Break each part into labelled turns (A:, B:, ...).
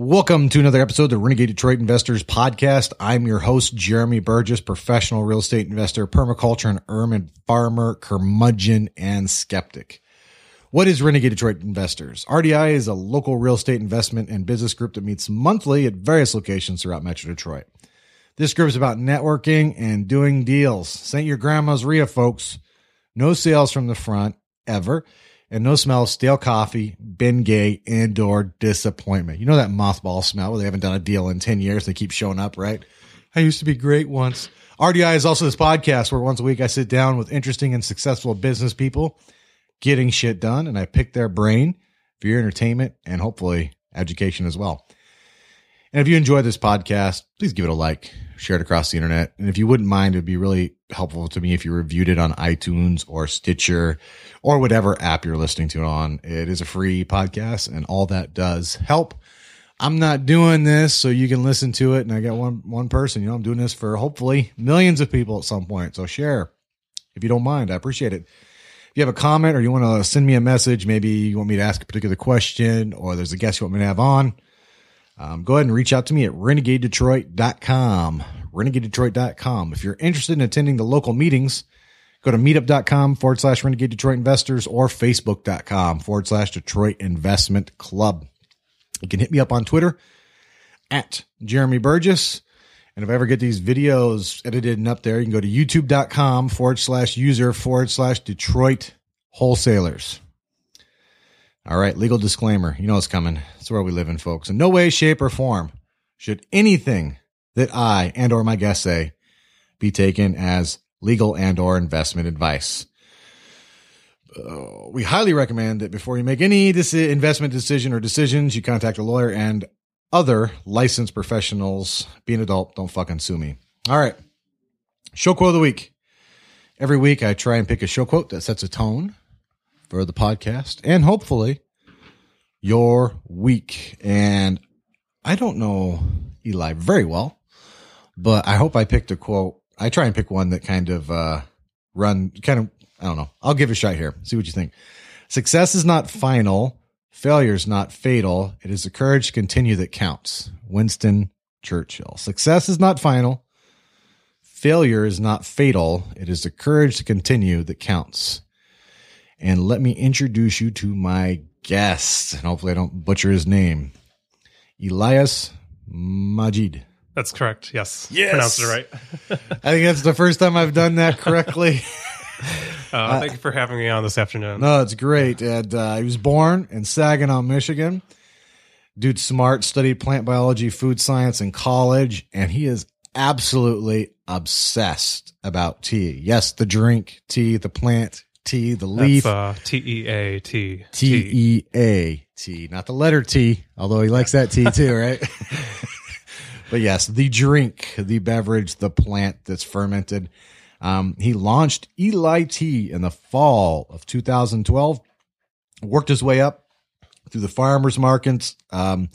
A: Welcome to another episode of the Renegade Detroit Investors Podcast. I'm your host, Jeremy Burgess, professional real estate investor, permaculture and urban farmer, curmudgeon, and skeptic. What is Renegade Detroit Investors? RDI is a local real estate investment and business group that meets monthly at various locations throughout Metro Detroit. This group is about networking and doing deals. St. Your grandma's RIA, folks. No sales from the front, ever and no smell of stale coffee, Bengay, and or disappointment. You know that mothball smell where they haven't done a deal in 10 years. They keep showing up, right? I used to be great once. RDI is also this podcast where once a week I sit down with interesting and successful business people getting shit done and I pick their brain for your entertainment and hopefully education as well. And if you enjoy this podcast, please give it a like, share it across the internet. And if you wouldn't mind, it'd be really helpful to me if you reviewed it on iTunes or Stitcher or whatever app you're listening to it on. It is a free podcast and all that does help. I'm not doing this so you can listen to it and I got one one person, you know, I'm doing this for hopefully millions of people at some point. So share if you don't mind. I appreciate it. If you have a comment or you want to send me a message, maybe you want me to ask a particular question or there's a guest you want me to have on, um, go ahead and reach out to me at renegadedetroit.com. Renegadedetroit.com. If you're interested in attending the local meetings, go to meetup.com forward slash renegade Detroit investors or facebook.com forward slash Detroit investment club. You can hit me up on Twitter at Jeremy Burgess. And if I ever get these videos edited and up there, you can go to youtube.com forward slash user forward slash Detroit wholesalers. All right, legal disclaimer. You know it's coming. It's where we live in, folks. In no way, shape, or form should anything that I and or my guests say be taken as legal and or investment advice. Uh, we highly recommend that before you make any deci- investment decision or decisions, you contact a lawyer and other licensed professionals. Be an adult. Don't fucking sue me. All right. Show quote of the week. Every week I try and pick a show quote that sets a tone for the podcast and hopefully your week. And I don't know Eli very well, but I hope I picked a quote. I try and pick one that kind of uh, run, kind of, I don't know. I'll give it a shot here. See what you think. Success is not final. Failure is not fatal. It is the courage to continue that counts. Winston Churchill. Success is not final. Failure is not fatal. It is the courage to continue that counts. And let me introduce you to my guest. And hopefully I don't butcher his name. Elias Majid.
B: That's correct. Yes.
A: Yes.
B: Pronounced it right.
A: I think that's the first time I've done that correctly.
B: Uh, thank you for having me on this afternoon.
A: no, it's great. And uh, he was born in Saginaw, Michigan. Dude, smart, studied plant biology, food science in college, and he is absolutely obsessed about tea. Yes, the drink, tea, the plant, tea, the leaf,
B: uh, T E A T.
A: T E A T, not the letter T, although he likes that T too, right? but yes, the drink, the beverage, the plant that's fermented. Um, he launched Eli Tea in the fall of 2012, worked his way up through the farmers markets, um,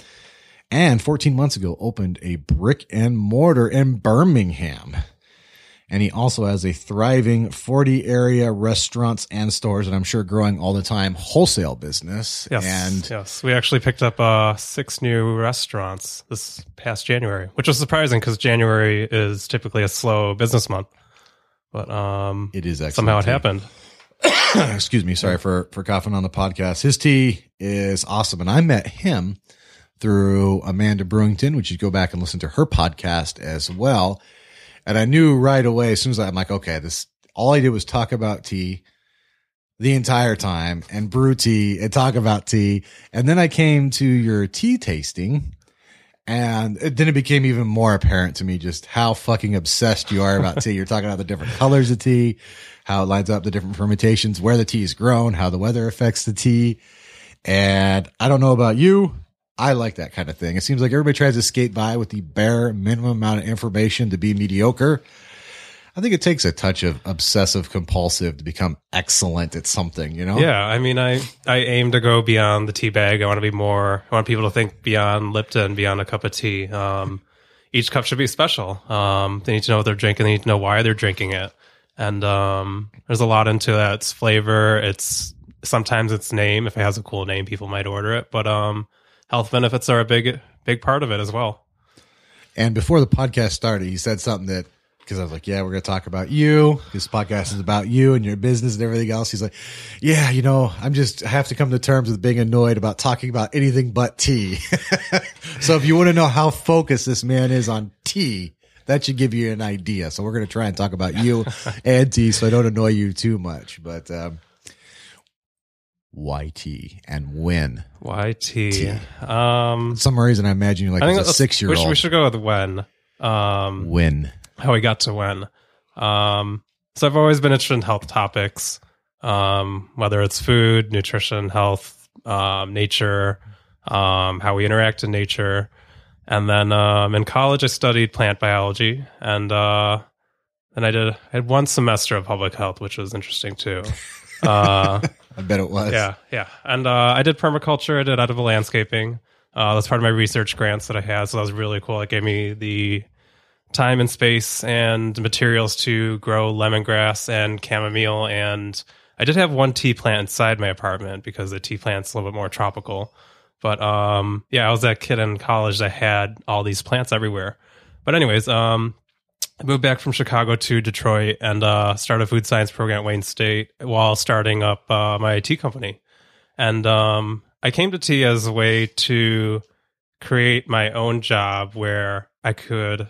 A: and 14 months ago opened a brick and mortar in Birmingham. And he also has a thriving 40 area restaurants and stores, and I'm sure growing all the time, wholesale business.
B: Yes.
A: And
B: yes. We actually picked up uh, six new restaurants this past January, which was surprising because January is typically a slow business month. But um,
A: it is excellent.
B: somehow it happened.
A: excuse me, sorry for for coughing on the podcast. His tea is awesome, and I met him through Amanda Brewington, which you go back and listen to her podcast as well. And I knew right away as soon as I, I'm like, okay, this all I did was talk about tea the entire time and brew tea and talk about tea. And then I came to your tea tasting. And it, then it became even more apparent to me just how fucking obsessed you are about tea. You're talking about the different colors of tea, how it lines up the different fermentations, where the tea is grown, how the weather affects the tea. And I don't know about you. I like that kind of thing. It seems like everybody tries to skate by with the bare minimum amount of information to be mediocre. I think it takes a touch of obsessive compulsive to become excellent at something, you know?
B: Yeah, I mean, I I aim to go beyond the tea bag. I want to be more. I want people to think beyond Lipton, beyond a cup of tea. Um, each cup should be special. Um, they need to know what they're drinking. They need to know why they're drinking it. And um, there's a lot into that. It's flavor. It's sometimes its name. If it has a cool name, people might order it. But um, health benefits are a big big part of it as well.
A: And before the podcast started, he said something that because I was like, "Yeah, we're going to talk about you. This podcast is about you and your business and everything else." He's like, "Yeah, you know, I'm just I have to come to terms with being annoyed about talking about anything but tea." so if you want to know how focused this man is on tea, that should give you an idea. So we're going to try and talk about you and tea, so I don't annoy you too much. But um, tea and when?
B: YT. Um,
A: For some reason, I imagine you like
B: I think
A: as a
B: let's-
A: six year
B: we should, we
A: old.
B: should go with when. Um,
A: When?
B: how we got to when. Um, so I've always been interested in health topics, um, whether it's food, nutrition, health, um, nature, um, how we interact in nature. And then um, in college, I studied plant biology, and uh, then I did I had one semester of public health, which was interesting too. Uh,
A: I bet it was.
B: yeah, yeah. And uh, I did permaculture. I did edible landscaping. Uh, that's part of my research grants that I had. So that was really cool. It gave me the time and space and materials to grow lemongrass and chamomile. And I did have one tea plant inside my apartment because the tea plant's a little bit more tropical. But um, yeah, I was that kid in college that had all these plants everywhere. But anyways, um, I moved back from Chicago to Detroit and uh, started a food science program at Wayne State while starting up uh, my IT company. And um, I came to tea as a way to create my own job where I could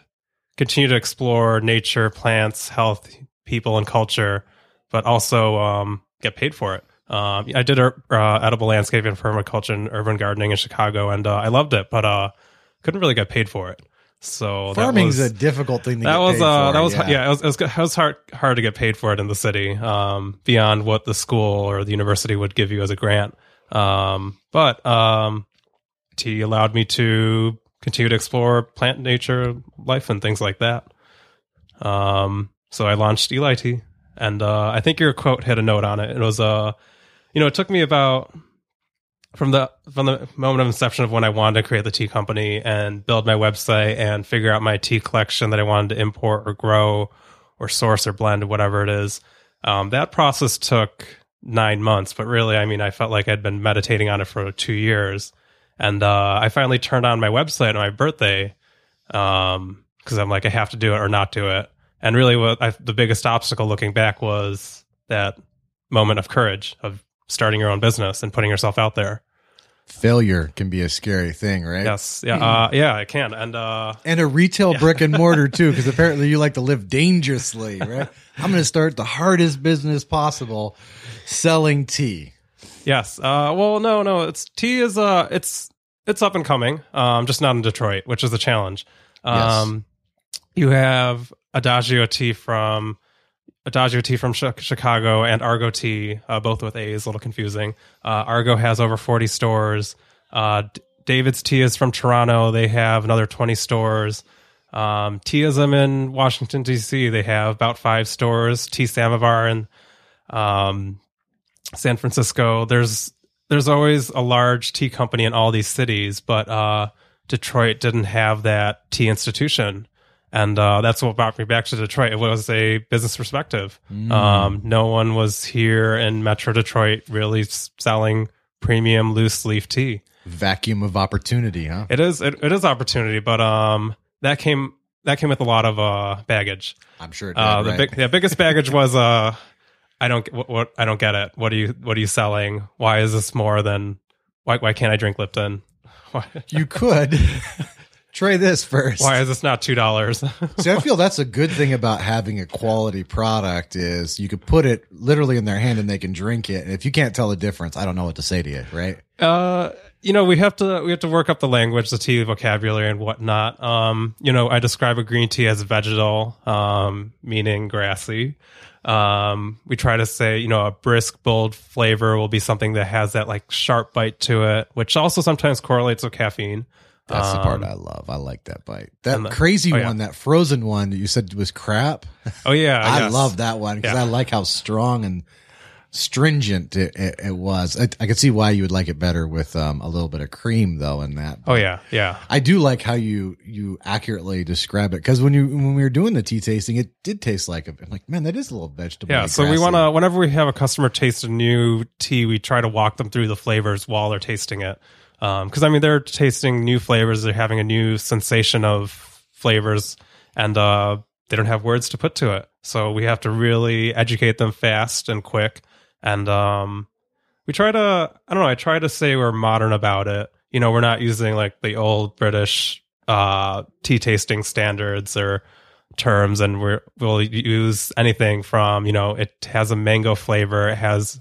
B: continue to explore nature, plants, health, people, and culture, but also um, get paid for it. Um, I did uh, edible landscaping, permaculture, and urban gardening in Chicago, and uh, I loved it, but uh, couldn't really get paid for it. So that
A: Farming's
B: was-
A: a difficult thing to
B: that
A: get
B: was
A: paid
B: uh
A: for,
B: that was yeah, it was it was, it was hard hard to get paid for it in the city um beyond what the school or the university would give you as a grant. Um but um tea allowed me to continue to explore plant nature life and things like that. Um so I launched Eli Tea and uh I think your quote had a note on it. It was uh you know it took me about from the from the moment of inception of when I wanted to create the tea company and build my website and figure out my tea collection that I wanted to import or grow or source or blend or whatever it is, um, that process took nine months. But really, I mean, I felt like I'd been meditating on it for two years, and uh, I finally turned on my website on my birthday because I'm like, I have to do it or not do it. And really, what I, the biggest obstacle looking back was that moment of courage of starting your own business and putting yourself out there.
A: failure can be a scary thing, right?
B: Yes. Yeah. Uh, yeah, I can. And uh,
A: And a retail brick and mortar too, because apparently you like to live dangerously, right? I'm going to start the hardest business possible, selling tea.
B: yes. Uh, well, no, no. It's tea is uh, it's it's up and coming. Um, just not in Detroit, which is a challenge. Um, you have Adagio tea from Adagio tea from Chicago and Argo tea, uh, both with A's. A little confusing. Uh, Argo has over 40 stores. Uh, David's tea is from Toronto. They have another 20 stores. Um, Teaism in Washington D.C. They have about five stores. Tea Samovar in um, San Francisco. There's there's always a large tea company in all these cities, but uh, Detroit didn't have that tea institution, and uh, that's what brought me back to Detroit. It was a business perspective. Um, no one was here in Metro Detroit really selling premium loose leaf tea.
A: Vacuum of opportunity, huh?
B: It is it, it is opportunity, but um, that came that came with a lot of uh baggage.
A: I'm sure it did,
B: Uh, the
A: right?
B: big, the biggest baggage was uh, I don't what, what I don't get it. What are you what are you selling? Why is this more than why why can't I drink Lipton?
A: You could try this first.
B: why is this not two dollars?
A: See, I feel that's a good thing about having a quality product is you could put it literally in their hand and they can drink it. And if you can't tell the difference, I don't know what to say to you, right?
B: uh, you know, we have to we have to work up the language, the tea vocabulary, and whatnot. Um, you know, I describe a green tea as vegetal, um, meaning grassy. Um, we try to say, you know, a brisk, bold flavor will be something that has that like sharp bite to it, which also sometimes correlates with caffeine.
A: That's the part I love. I like that bite. That
B: the-
A: crazy
B: oh, yeah.
A: one, that frozen one that you said was crap.
B: Oh yeah,
A: I
B: yes.
A: love that one because
B: Yeah.
A: I like how strong and stringent it, it, it was. I, I could see why you would like it better with um, a little bit of cream though in that.
B: Oh yeah, yeah.
A: I do like how you you accurately describe it because when you when we were doing the tea tasting, it did taste like a, I'm like man, that is a little vegetable.
B: Yeah, so we want to whenever we have a customer taste a new tea, we try to walk them through the flavors while they're tasting it. Because I mean, they're tasting new flavors, they're having a new sensation of flavors, and uh, they don't have words to put to it. So we have to really educate them fast and quick. And um, we try to, I don't know, I try to say we're modern about it. You know, we're not using like the old British uh, tea tasting standards or terms, and we're, we'll use anything from, you know, it has a mango flavor, it has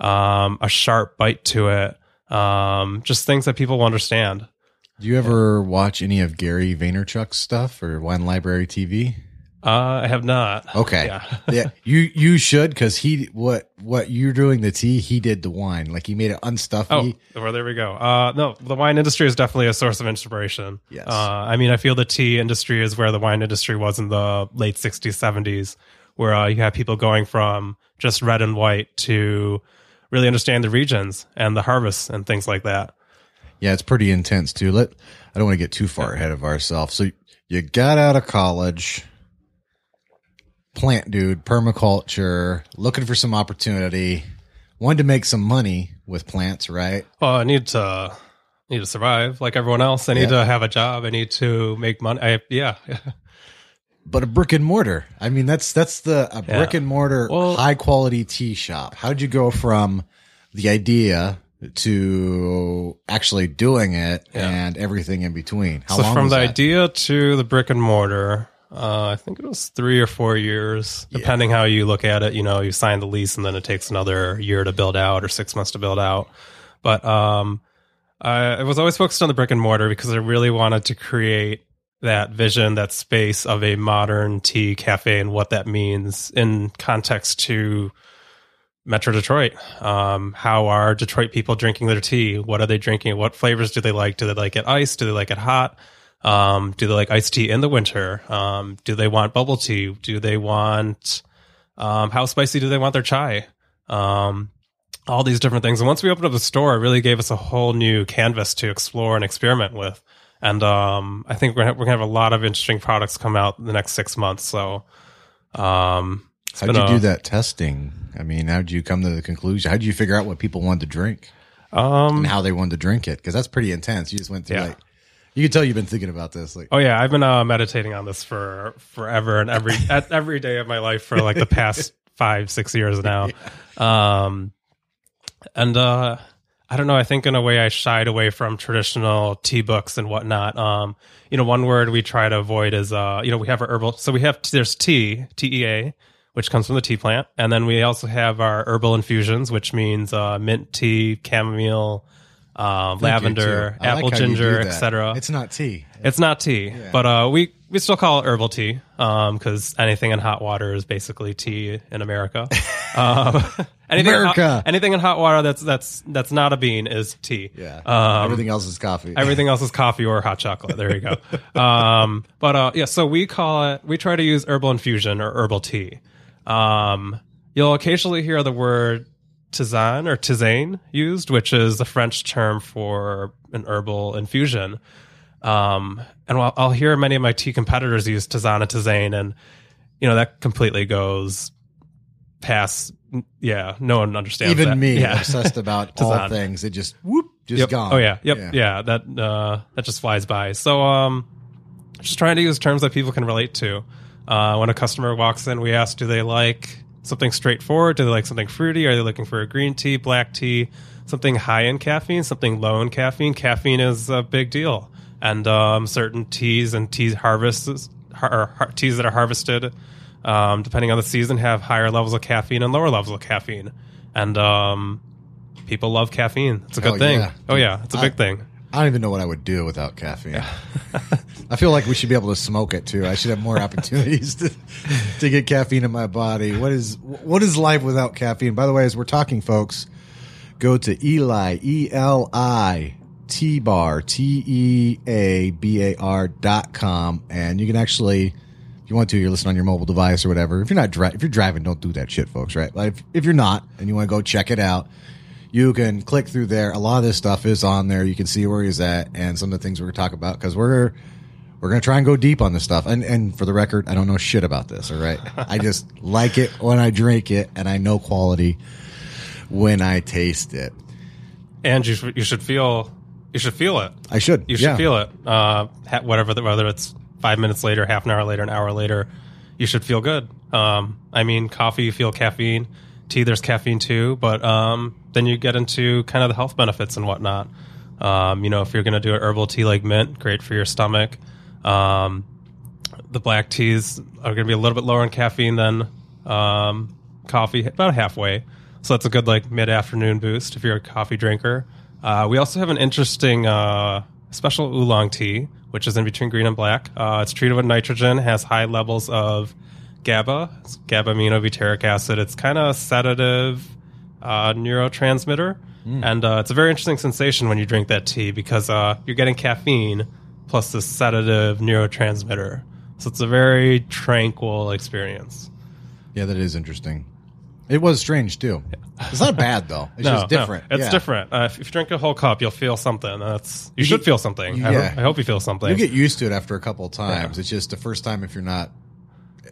B: um, a sharp bite to it, um, just things that people will understand.
A: Do you ever watch any of Gary Vaynerchuk's stuff or Wine Library TV?
B: Uh, I have not.
A: Okay.
B: Yeah.
A: yeah, you you should because he what what you're doing the tea, he did the wine. Like he made it unstuffy.
B: Oh, well, there we go. Uh, no, the wine industry is definitely a source of inspiration.
A: Yes.
B: Uh, I mean, I feel the tea industry is where the wine industry was in the late 60s, 70s, where uh, you have people going from just red and white to really understand the regions and the harvests and things like that.
A: Yeah, it's pretty intense too. Let I don't want to get too far ahead of ourselves. So you got out of college, plant dude, permaculture, looking for some opportunity, wanted to make some money with plants, right?
B: Well, I need to need to survive like everyone else. I need
A: Yeah.
B: to have a job. I need to make money. I, yeah.
A: But a brick and mortar. I mean, that's that's the a
B: Yeah.
A: brick and mortar
B: Well-
A: high quality tea shop. How'd you go from the idea to actually doing it
B: Yeah.
A: and everything in between? How
B: so from the
A: that?
B: idea to the brick and mortar, uh, I think it was three or four years, depending how you look at it. You know, you sign the lease and then it takes another year to build out or six months to build out. But um, I, I was always focused on the brick and mortar because I really wanted to create that vision, that space of a modern tea cafe and what that means in context to Metro Detroit. Um, how are Detroit people drinking their tea? What are they drinking? What flavors do they like? Do they like it iced? Do they like it hot? Um, do they like iced tea in the winter? Um, do they want bubble tea? Do they want, um, how spicy do they want their chai? Um, all these different things. And once we opened up the store, it really gave us a whole new canvas to explore and experiment with. And um, I think we're gonna, we're gonna have a lot of interesting products come out in the next six months. So, um,
A: How'd
B: been
A: you
B: a-
A: do that testing? I mean, how'd you come to the conclusion? How'd you figure out what people wanted to drink
B: Um,
A: and how they wanted to drink it? Because that's pretty intense. You just went through
B: Yeah.
A: like, you can tell you've been thinking about this. Like,
B: Oh yeah, I've been uh, meditating on this for forever and every at every day of my life for like the past five six years now. Um, and uh, I don't know. I think in a way I shied away from traditional tea books and whatnot. Um, you know, one word we try to avoid is uh, you know, we have our herbal. So we have there's tea, T E A, which comes from the tea plant, and then we also have our herbal infusions, which means uh, mint tea, chamomile. Um, lavender,
A: like
B: apple
A: do
B: ginger, etc.
A: It's not tea.
B: It's not tea, but uh, we we still call it herbal tea because anything in hot water is basically tea in America. um, anything in hot-
A: America.
B: anything in hot water that's that's that's not a bean is tea.
A: Yeah.
B: Um,
A: Everything else is coffee.
B: Everything else is coffee or hot chocolate. There you go. Um, but uh, yeah, so we call it. We try to use herbal infusion or herbal tea. Um, you'll occasionally hear the word tisane or tisane used, which is the French term for an herbal infusion. Um, and I'll, I'll hear many of my tea competitors use tisane and tisane, and you know that completely goes past. Yeah, no one understands.
A: Even
B: that.
A: me,
B: yeah.
A: obsessed about all things. It just whoop, just
B: Yep.
A: gone.
B: Oh yeah, yep, yeah. That uh, that just flies by. So um, just trying to use terms that people can relate to. Uh, when a customer walks in, we ask, do they like something straightforward? Do they like something fruity? Are they looking for a green tea, black tea, something high in caffeine, something low in caffeine? Caffeine is a big deal, and um, certain teas and tea harvests, har- or har- teas that are harvested, um, depending on the season, have higher levels of caffeine and lower levels of caffeine, and um, people love caffeine. It's a good
A: Oh,
B: thing.
A: yeah.
B: Oh yeah, it's a
A: I-
B: big thing.
A: I don't even know what I would do without caffeine. I feel like we should be able to smoke it too. I should have more opportunities to, to get caffeine in my body. What is what is life without caffeine? By the way, as we're talking, folks, go to Eli E L I T bar T E A B A R dot com, and you can actually. If you want to, you're listening on your mobile device or whatever. If you're not dri- if you're driving, don't do that shit, folks. Right? Like if, if you're not and you want to go check it out, you can click through there. A lot of this stuff is on there. You can see where he's at and some of the things we're going to talk about because we're we're going to try and go deep on this stuff. And and for the record, I don't know shit about this. All right, I just like it when I drink it, and I know quality when I taste it.
B: and you should, you should feel you should feel it.
A: I should.
B: You should
A: yeah.
B: feel it. Uh, ha- whatever, the, whether it's five minutes later, half an hour later, an hour later, you should feel good. Um, I mean, coffee, you feel caffeine. Tea, there's caffeine too, but um, then you get into kind of the health benefits and whatnot. Um, you know, if you're going to do an herbal tea like mint, great for your stomach. Um, the black teas are going to be a little bit lower in caffeine than um, coffee, about halfway. So that's a good like mid afternoon boost if you're a coffee drinker. Uh, we also have an interesting uh, special oolong tea, which is in between green and black. Uh, it's treated with nitrogen, has high levels of GABA, it's gamma aminobutyric acid. It's kind of a sedative uh, neurotransmitter, and uh, it's a very interesting sensation when you drink that tea because uh, you're getting caffeine plus this sedative neurotransmitter. So it's a very tranquil experience.
A: Yeah, that is interesting. It was strange too. It's not bad though. It's just different.
B: It's
A: Yeah.
B: different. Uh, if, you drink a whole cup, you'll feel something. That's you, should
A: get-
B: feel something. I,
A: yeah.
B: hope, I hope you feel something.
A: You get used to it after a couple of times. It's just the first time if you're not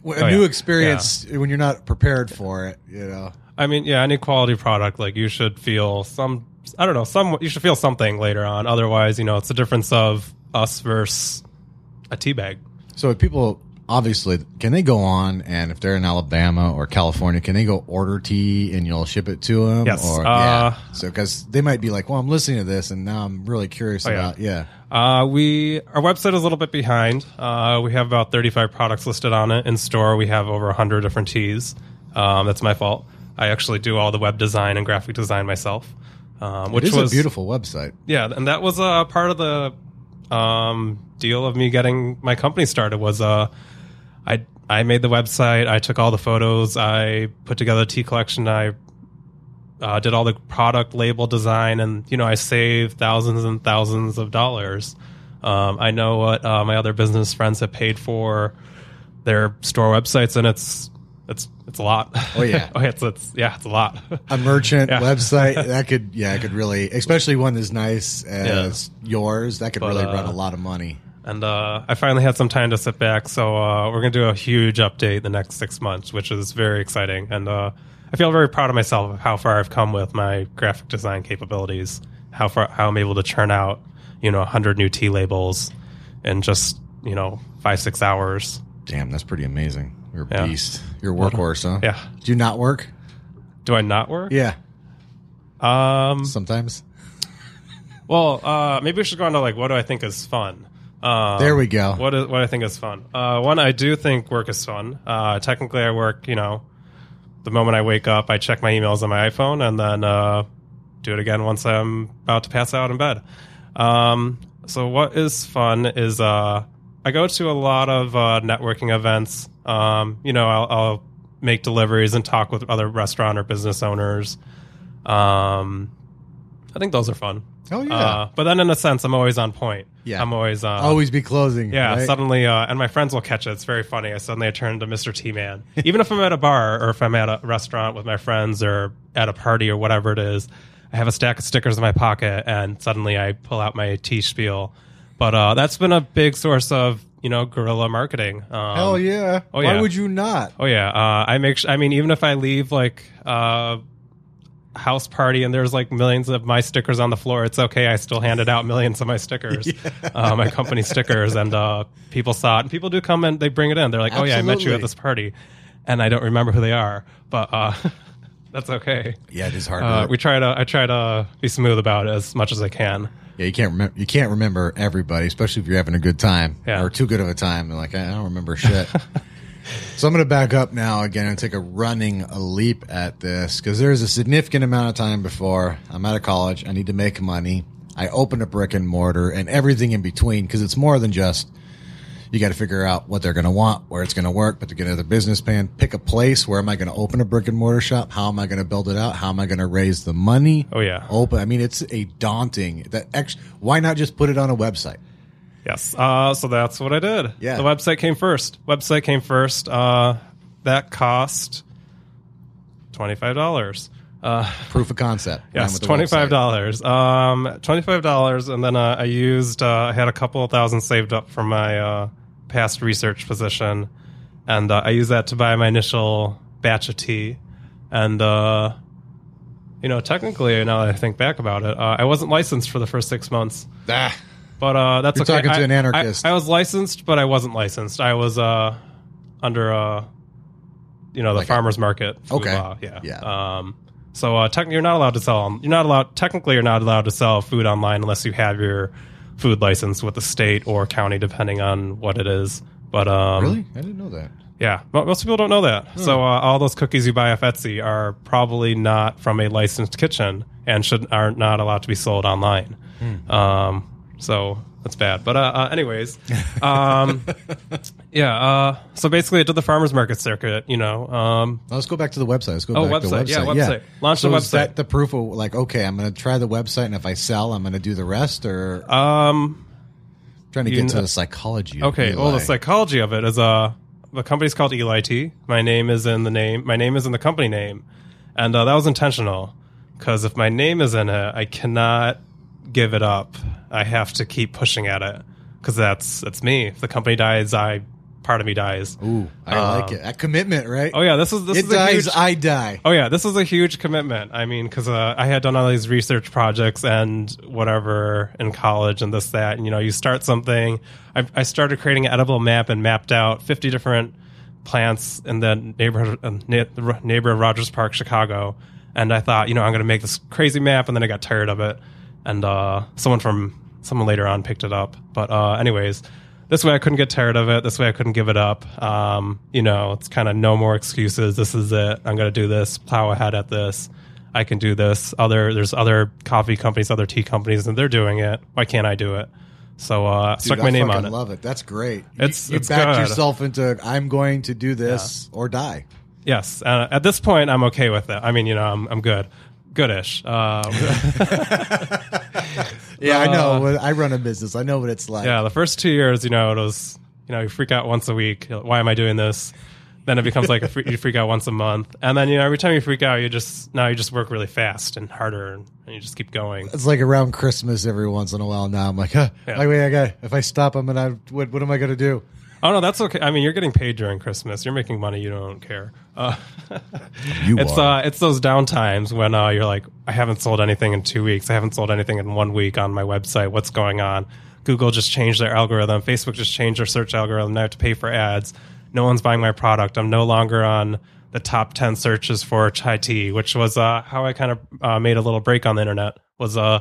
A: a
B: Oh,
A: new
B: yeah.
A: experience when you're not prepared for it. You know.
B: I mean, yeah, any quality product, like you should feel some. I don't know. Some you should feel something later on. Otherwise, you know, it's the difference of us versus a tea bag.
A: So if people obviously can they go on and if they're in Alabama or California, can they go order tea and you'll ship it to them?
B: Yes.
A: Or,
B: Uh,
A: yeah. So because they might be like, well, I'm listening to this and now I'm really curious
B: Oh,
A: about yeah.
B: Uh, we our website is a little bit behind. Uh, we have about 35 products listed on it. In store, we have over 100 different teas. Um, that's my fault. I actually do all the web design and graphic design myself. Um, which was
A: a beautiful website.
B: yeah, and that was uh, part of the um, deal of me getting my company started. Was uh, I I made the website, I took all the photos, I put together a tea collection, I uh, did all the product label design, and you know I saved thousands and thousands of dollars. Um, I know what uh, my other business friends have paid for their store websites, and it's it's it's a lot.
A: Oh, yeah.
B: oh, it's, it's yeah, it's a lot.
A: A merchant
B: Yeah.
A: website that could yeah, it could really especially one as nice as yours, that could
B: But,
A: really
B: uh,
A: run a lot of money.
B: And uh, I finally had some time to sit back, so uh, we're going to do a huge update in the next six months, which is very exciting. And uh, I feel very proud of myself of how far I've come with my graphic design capabilities. How far how I'm able to churn out, you know, hundred new tea labels in just you know five six hours.
A: Damn, that's pretty amazing. You're a
B: Yeah.
A: beast. You're a workhorse, huh?
B: Yeah.
A: Do you not work?
B: Do I not work?
A: Yeah.
B: Um.
A: Sometimes.
B: Well, uh, maybe we should go on to like what do I think is fun. Um,
A: There we go.
B: What is what I think is fun. Uh, one, I do think work is fun. Uh, technically, I work. You know, the moment I wake up, I check my emails on my iPhone, and then uh, do it again once I'm about to pass out in bed. Um, so, what is fun is uh, I go to a lot of uh, networking events. Um, you know, I'll, I'll make deliveries and talk with other restaurant or business owners. Um, I think those are fun.
A: Oh yeah.
B: Uh, but then, in a sense, I'm always on point.
A: Yeah.
B: I'm always uh,
A: Always be closing.
B: yeah,
A: right?
B: suddenly, uh, and my friends will catch it. It's very funny. I suddenly turn to Mr. Tea Man. Even if I'm at a bar or if I'm at a restaurant with my friends or at a party or whatever it is, I have a stack of stickers in my pocket, and suddenly I pull out my tea spiel. But uh, that's been a big source of you know guerrilla marketing. Um,
A: Hell yeah.
B: oh,
A: Why
B: yeah.
A: would you not?
B: Oh yeah, uh, I make. Sh- I mean, even if I leave like uh, house party and there's like millions of my stickers on the floor, it's okay. I still handed out millions of my stickers, uh, my company stickers, and uh, people saw it. And people do come and they bring it in. They're like, "Oh yeah, I met you at this party," and I don't remember who they are, but uh, that's okay.
A: Yeah, it is hard.
B: Uh, we try to. I try to be smooth about it as much as I can.
A: yeah, you can't remember. You can't remember everybody, especially if you're having a good time
B: Yeah.
A: or too good of a time. And like I don't remember shit. so I'm going to back up now again and take a running a leap at this because there's a significant amount of time before I'm out of college. I need to make money. I open a brick and mortar and everything in between because it's more than just you got to figure out what they're going to want, where it's going to work, but put together the business plan, pick a place. Where am I going to open a brick and mortar shop? How am I going to build it out? How am I going to raise the money?
B: Oh yeah.
A: Open. I mean, it's a daunting. That ex- why not just put it on a website?
B: Yes. Uh, so that's what I did.
A: Yeah.
B: The website came first. Website came first. Uh, that cost twenty five dollars. Uh,
A: Proof of concept.
B: Yes, twenty five dollars. Um, twenty five dollars, and then uh, I used. Uh, I had a couple of thousand saved up from my uh, past research position, and uh, I used that to buy my initial batch of tea, and uh, You know, technically, now that I think back about it, uh, I wasn't licensed for the first six months.
A: Ah,
B: But uh, that's
A: You're
B: okay.
A: talking to an anarchist.
B: I, I was licensed, but I wasn't licensed. I was uh, under uh, you know, the
A: Like a-
B: farmers market. food
A: Okay.
B: law. Yeah.
A: Yeah.
B: Um, so uh, you're not allowed to sell. You're not allowed. Technically, you're not allowed to sell food online unless you have your food license with the state or county, depending on what it is. But um,
A: really? I didn't know that.
B: yeah, mo- most people don't know that. So uh, all those cookies you buy off Etsy are probably not from a licensed kitchen and should are not allowed to be sold online. Um, so that's bad. But uh, uh, anyways, um, yeah. Uh, so basically, I did the farmers market circuit. You know, um,
A: Well, let's go back to the website. Let's go
B: Oh,
A: back to the
B: website.
A: website.
B: Yeah, website. Launch
A: so
B: the
A: is that
B: website.
A: the proof of like, okay, I'm going to try the website, and if I sell, I'm going to do the rest, or
B: um,
A: trying to get into
B: kn-
A: the psychology. Of
B: Okay. Well, the psychology of it is uh, the company's called Eli Tea. My name is in the name. My name is in the company name, and uh, that was intentional because if my name is in it, I cannot give it up. I have to keep pushing at it because that's that's me. If the company dies, I part of me dies.
A: Ooh, I like it. That commitment, right?
B: Oh yeah, this is this
A: it
B: is a
A: dies,
B: huge,
A: I die.
B: Oh yeah, this is a huge commitment. I mean, because uh, I had done all these research projects and whatever in college and this that. And, you know, you start something. I, I started creating an edible map and mapped out fifty different plants in the neighborhood, uh, na- neighbor of Rogers Park, Chicago. And I thought, you know, I'm going to make this crazy map, and then I got tired of it. And uh, someone from someone later on picked it up. But uh, anyways. This way I couldn't get tired of it. This way I couldn't give it up. Um, you know, it's kind of no more excuses. This is it. I'm going to do this. Plow ahead at this. I can do this. Other there's other coffee companies, other tea companies, and they're doing it. Why can't I do it? So uh,
A: Dude,
B: stuck
A: I
B: my name
A: fucking
B: on it.
A: Love it. That's great.
B: It's-
A: you, you
B: it's
A: backed
B: good.
A: yourself into. I'm going to do this or die.
B: Yes. Uh, at this point, I'm okay with it. I mean, you know, I'm I'm good, goodish. Uh,
A: Yeah, I know. I run a business. I know what it's like.
B: yeah, the first two years, you know, it was you know you freak out once a week. Why am I doing this? Then it becomes like free, you freak out once a month, and then you know every time you freak out, you just now you just work really fast and harder, and, and you just keep going.
A: It's like around Christmas every once in a while. Now I'm like, huh,
B: Yeah.
A: like, wait, I got. If I stop, I'm gonna. What, what am I gonna do?
B: Oh no, that's okay. I mean, you're getting paid during Christmas. You're making money. You don't care. Uh,
A: You
B: it's uh, it's those down times when uh, you're like, I haven't sold anything in two weeks. I haven't sold anything in one week on my website. What's going on? Google just changed their algorithm. Facebook just changed their search algorithm. Now I have to pay for ads. No one's buying my product. I'm no longer on the top ten searches for chai tea, which was uh, how I kind of uh, made a little break on the internet. Was uh,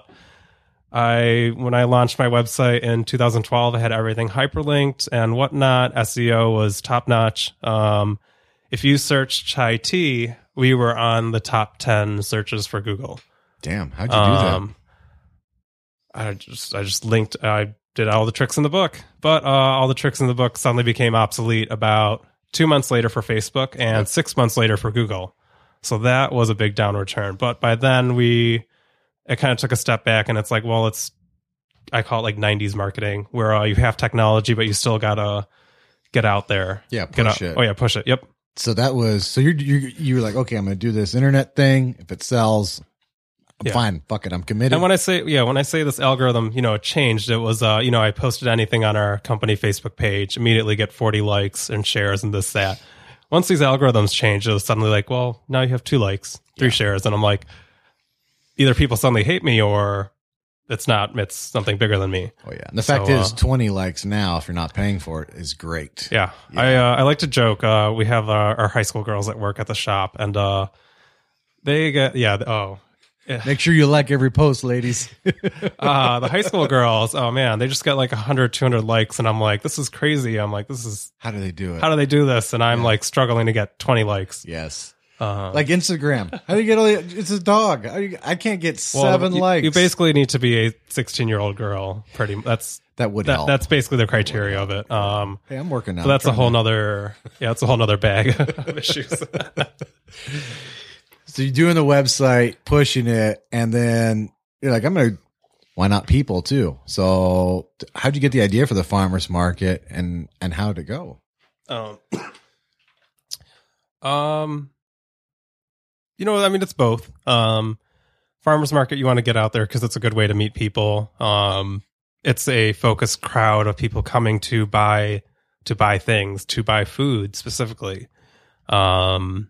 B: I when I launched my website in 2012, I had everything hyperlinked and whatnot. SEO was top notch. Um, if you search chai tea, we were on the top 10 searches for Google.
A: Damn, how'd you do that?
B: Um, I just I just linked. I did all the tricks in the book, but uh, all the tricks in the book suddenly became obsolete about two months later for Facebook and six months later for Google. So that was a big downward turn. But by then we it kind of took a step back, and it's like, well, it's I call it like '90s marketing, where uh, you have technology, but you still gotta get out there.
A: Yeah,
B: get
A: push
B: out.
A: it.
B: Oh yeah, push it. Yep.
A: So that was so you're you you were like, okay, I'm gonna do this internet thing. If it sells, I'm
B: Yeah.
A: fine. Fuck it, I'm committed.
B: And when I say yeah, when I say this algorithm, you know, it changed. It was uh, you know, I posted anything on our company Facebook page, immediately get 40 likes and shares and this that. Once these algorithms changed, it was suddenly like, well, now you have two likes, three shares, and I'm like, either people suddenly hate me or it's not. It's something bigger than me.
A: oh yeah, and the fact
B: So,
A: is,
B: uh,
A: 20 likes now if you're not paying for it is great.
B: Yeah, I uh, I like to joke. Uh, we have uh, our high school girls that work at the shop, and uh, they get yeah. Oh,
A: Make sure you like every post, ladies.
B: uh, the high school girls. Oh man, they just got like 100, 200 likes, and I'm like, this is crazy. I'm like, this is
A: How do they do it?
B: how do they do this? And I'm like struggling to get 20 likes.
A: yes.
B: Uh,
A: Like Instagram. How do you get all? the- It's a dog. You- I can't get
B: well,
A: seven
B: you,
A: likes.
B: You basically need to be a 16 year old girl. Pretty. That's
A: that would
B: that,
A: help.
B: that's basically the criteria of it. Um,
A: hey, I'm working on.
B: that's a whole nother. Yeah, that's a whole nother bag of issues.
A: So you're doing the website, pushing it, and then you're like, I'm gonna. Why not people too? So how'd you get the idea for the farmers market, and and how'd it go?
B: Um, um, you know, I mean, it's both. Um, farmers market, you want to get out there because it's a good way to meet people. Um, it's a focused crowd of people coming to buy to buy things, to buy food specifically. Um,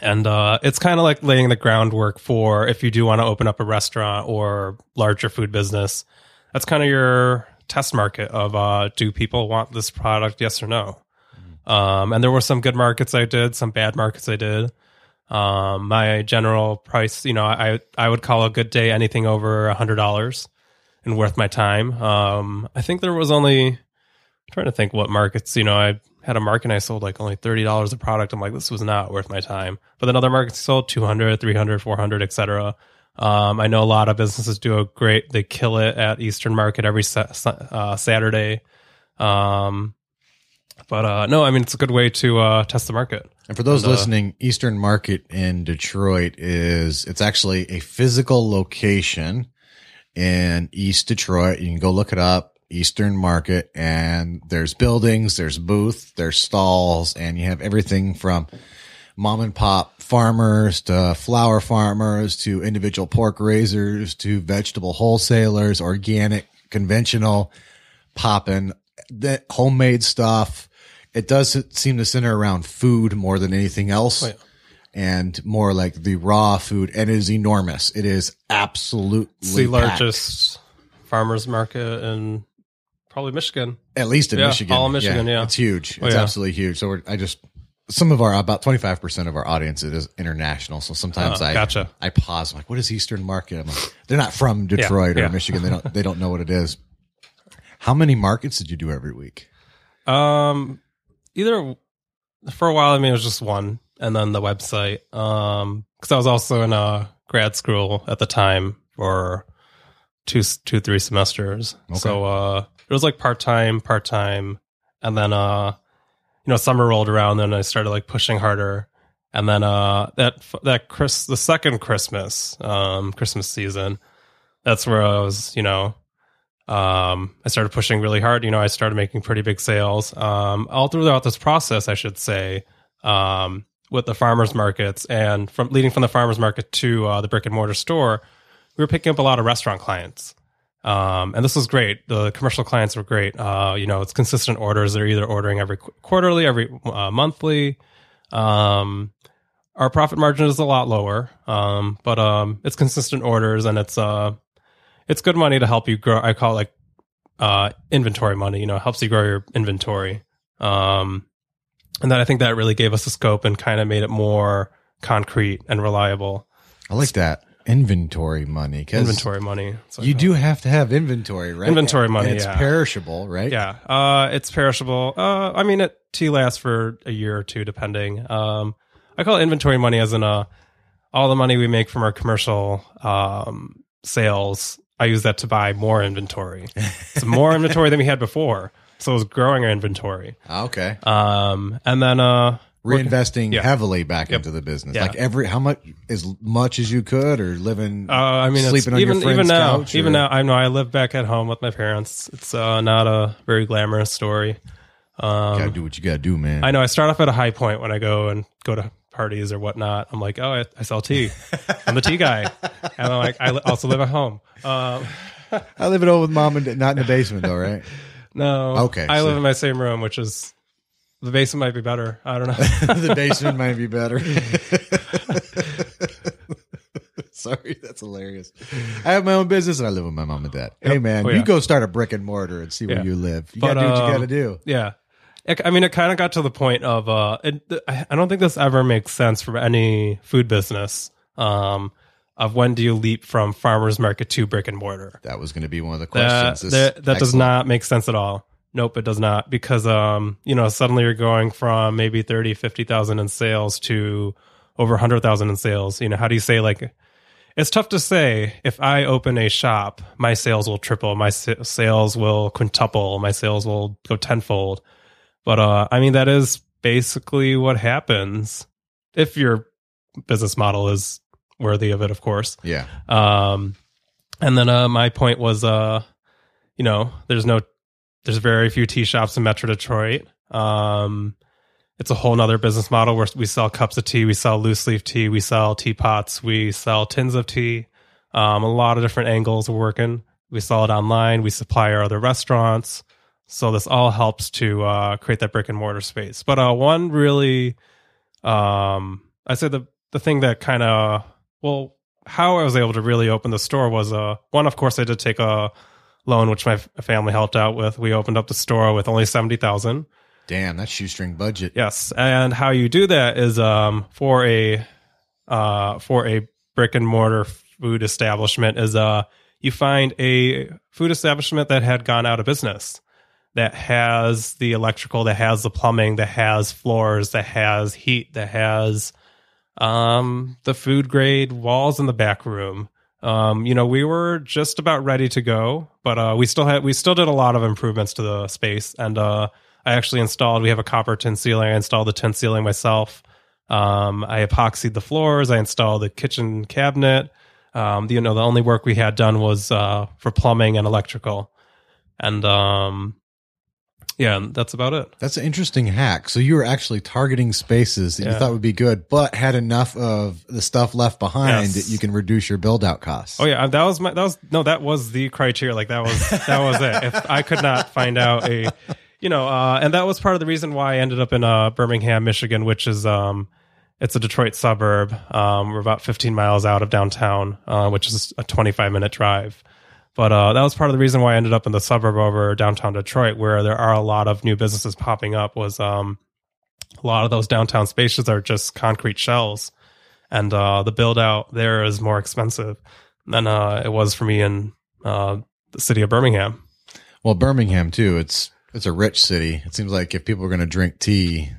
B: and uh, it's kind of like laying the groundwork for if you do want to open up a restaurant or larger food business. That's kind of your test market of uh, do people want this product? Yes or no. Um, and there were some good markets I did, some bad markets I did. Um, my general price, you know, I I would call a good day anything over a hundred dollars and worth my time. Um, I think there was only I'm trying to think what markets, you know, I had a market I sold like only $30 a product. I'm like, this was not worth my time. But then other markets sold 200, 300, 400, etc. Um, I know a lot of businesses do a great, they kill it at Eastern Market every sa- uh, Saturday. Um, but uh, no, I mean, it's a good way to uh, test the market.
A: And for those
B: And, uh,
A: listening, Eastern Market in Detroit is it's actually a physical location in East Detroit. You can go look it up, Eastern Market, and there's buildings, there's booth, there's stalls, and you have everything from mom and pop farmers to flower farmers to individual pork raisers to vegetable wholesalers, organic, conventional, popping, the homemade stuff. It does seem to center around food more than anything else.
B: Oh, yeah.
A: And more like the raw food, and it is enormous. It is absolutely
B: It's the
A: packed.
B: largest farmers market in probably Michigan.
A: at least in
B: Yeah,
A: Michigan.
B: all Michigan, yeah.
A: it's huge.
B: Oh,
A: it's
B: yeah.
A: absolutely huge. So we're, I just some of our about twenty five percent of our audience is international. So sometimes
B: Oh,
A: I
B: gotcha.
A: I pause I'm like, what is Eastern Market? I'm like, they're not from Detroit
B: yeah.
A: or Michigan. They don't they don't know what it is. How many markets did you do every week?
B: Um, either for a while, I mean, it was just one, and then the website. Um, because I was also in a grad school at the time for two, two, three semesters. So, uh, it was like part time, part time, and then, uh, you know, summer rolled around, then I started like pushing harder. And then, uh, that, that Chris, the second Christmas, um, Christmas season, that's where I was, you know, um, I started pushing really hard. You know, I started making pretty big sales. Um, all throughout this process, I should say, um, with the farmers markets and from leading from the farmers market to uh, the brick and mortar store, we were picking up a lot of restaurant clients. Um, and this was great. The commercial clients were great. Uh, you know, it's consistent orders. They're either ordering every qu- quarterly, every uh, monthly. Um, our profit margin is a lot lower, um, but um, it's consistent orders and it's uh, it's good money to help you grow. I call it like uh, inventory money. You know, it helps you grow your inventory. Um, and then I think that really gave us a scope and kind of made it more concrete and reliable.
A: I like that inventory money
B: Inventory money. So
A: You do have to have inventory, right?
B: Inventory money,
A: And it's
B: yeah.
A: perishable, right?
B: Yeah, uh, it's perishable. Uh, I mean, it tea lasts for a year or two, depending. Um, I call it inventory money as in uh, all the money we make from our commercial um, sales. I use that to buy more inventory. It's more inventory than we had before, so it was growing our inventory.
A: Ah, Okay.
B: Um, and then uh,
A: Reinvesting
B: Yeah.
A: heavily back into the business,
B: Yeah.
A: like every how much as much as you could, or living.
B: Uh, I mean,
A: Sleeping on your
B: even even now,
A: couch,
B: even now, I know I live back at home with my parents. It's uh, not a very glamorous story. Um,
A: gotta do what you gotta do, man.
B: I know I start off at a high point when I go and go to parties or whatnot. I'm like, oh, I, I sell tea. I'm the tea guy, and I'm like, I li- also live at home. Um,
A: I live at home with mom and dad, not in the basement though, right?
B: no,
A: Okay,
B: I
A: so-
B: live in my same room, which is the basement might be better. I don't know.
A: the basement might be better. Sorry, that's hilarious. I have my own business and I live with my mom and dad. Hey man,
B: Oh,
A: you go start a brick and mortar and see where
B: Yeah.
A: you live. You
B: But,
A: gotta do what you
B: um,
A: gotta do.
B: Yeah. It, I mean, it kind of got to the point of, uh, it, I don't think this ever makes sense for any food business. Um, of when do you leap from farmers market to brick and mortar?
A: That was gonna be one of the questions. This-
B: that, that does not make sense at all. Nope, it does not because um, you know, suddenly you're going from maybe 30, 50,000 in sales to over 100,000 in sales. You know, how do you say like it's tough to say if I open a shop, my sales will triple, my sa- sales will quintuple, my sales will go tenfold. But uh, I mean, that is basically what happens if your business model is worthy of it, of course.
A: Yeah.
B: Um, and then uh, my point was, uh, you know, there's no, there's very few tea shops in Metro Detroit. Um, it's a whole nother business model where we sell cups of tea, we sell loose leaf tea, we sell teapots, we sell tins of tea. Um, a lot of different angles we're working. We sell it online. We supply our other restaurants. So this all helps to uh, create that brick and mortar space. But uh, one really um, I said the the thing that kind of well, how I was able to really open the store was uh one. Of course, I did take a loan, which my family helped out with. We opened up the store with only seventy thousand.
A: Damn, that's shoestring budget.
B: Yes, and how you do that is um for a uh for a brick and mortar food establishment is uh you find a food establishment that had gone out of business that has the electrical that has the plumbing that has floors that has heat that has um the food grade walls in the back room. Um you know we were just about ready to go but uh we still had we still did a lot of improvements to the space. And uh i actually installed we have a copper tin ceiling. I installed the tin ceiling myself. Um i epoxied the floors. I installed the kitchen cabinet. Um you know the only work we had done was uh for plumbing and electrical. And um yeah and that's about it
A: That's an interesting hack. So you were actually targeting spaces that you thought would be good, but had enough of the stuff left behind
B: Yes.
A: that you can reduce your build out costs.
B: Oh yeah, that was my that was no, that was the criteria. Like that was that was it. If I could not find out a, you know, uh, and that was part of the reason why I ended up in uh, Birmingham, Michigan, which is um, it's a Detroit suburb. Um, we're about 15 miles out of downtown, uh, which is a 25 minute drive. But uh, that was part of the reason why I ended up in the suburb over downtown Detroit, where there are a lot of new businesses popping up. Was um, a lot of those downtown spaces are just concrete shells, and uh, the build out there is more expensive than uh, it was for me in uh, the city of Birmingham.
A: Well, Birmingham too. It's it's a rich city. It seems like if people are going to drink tea,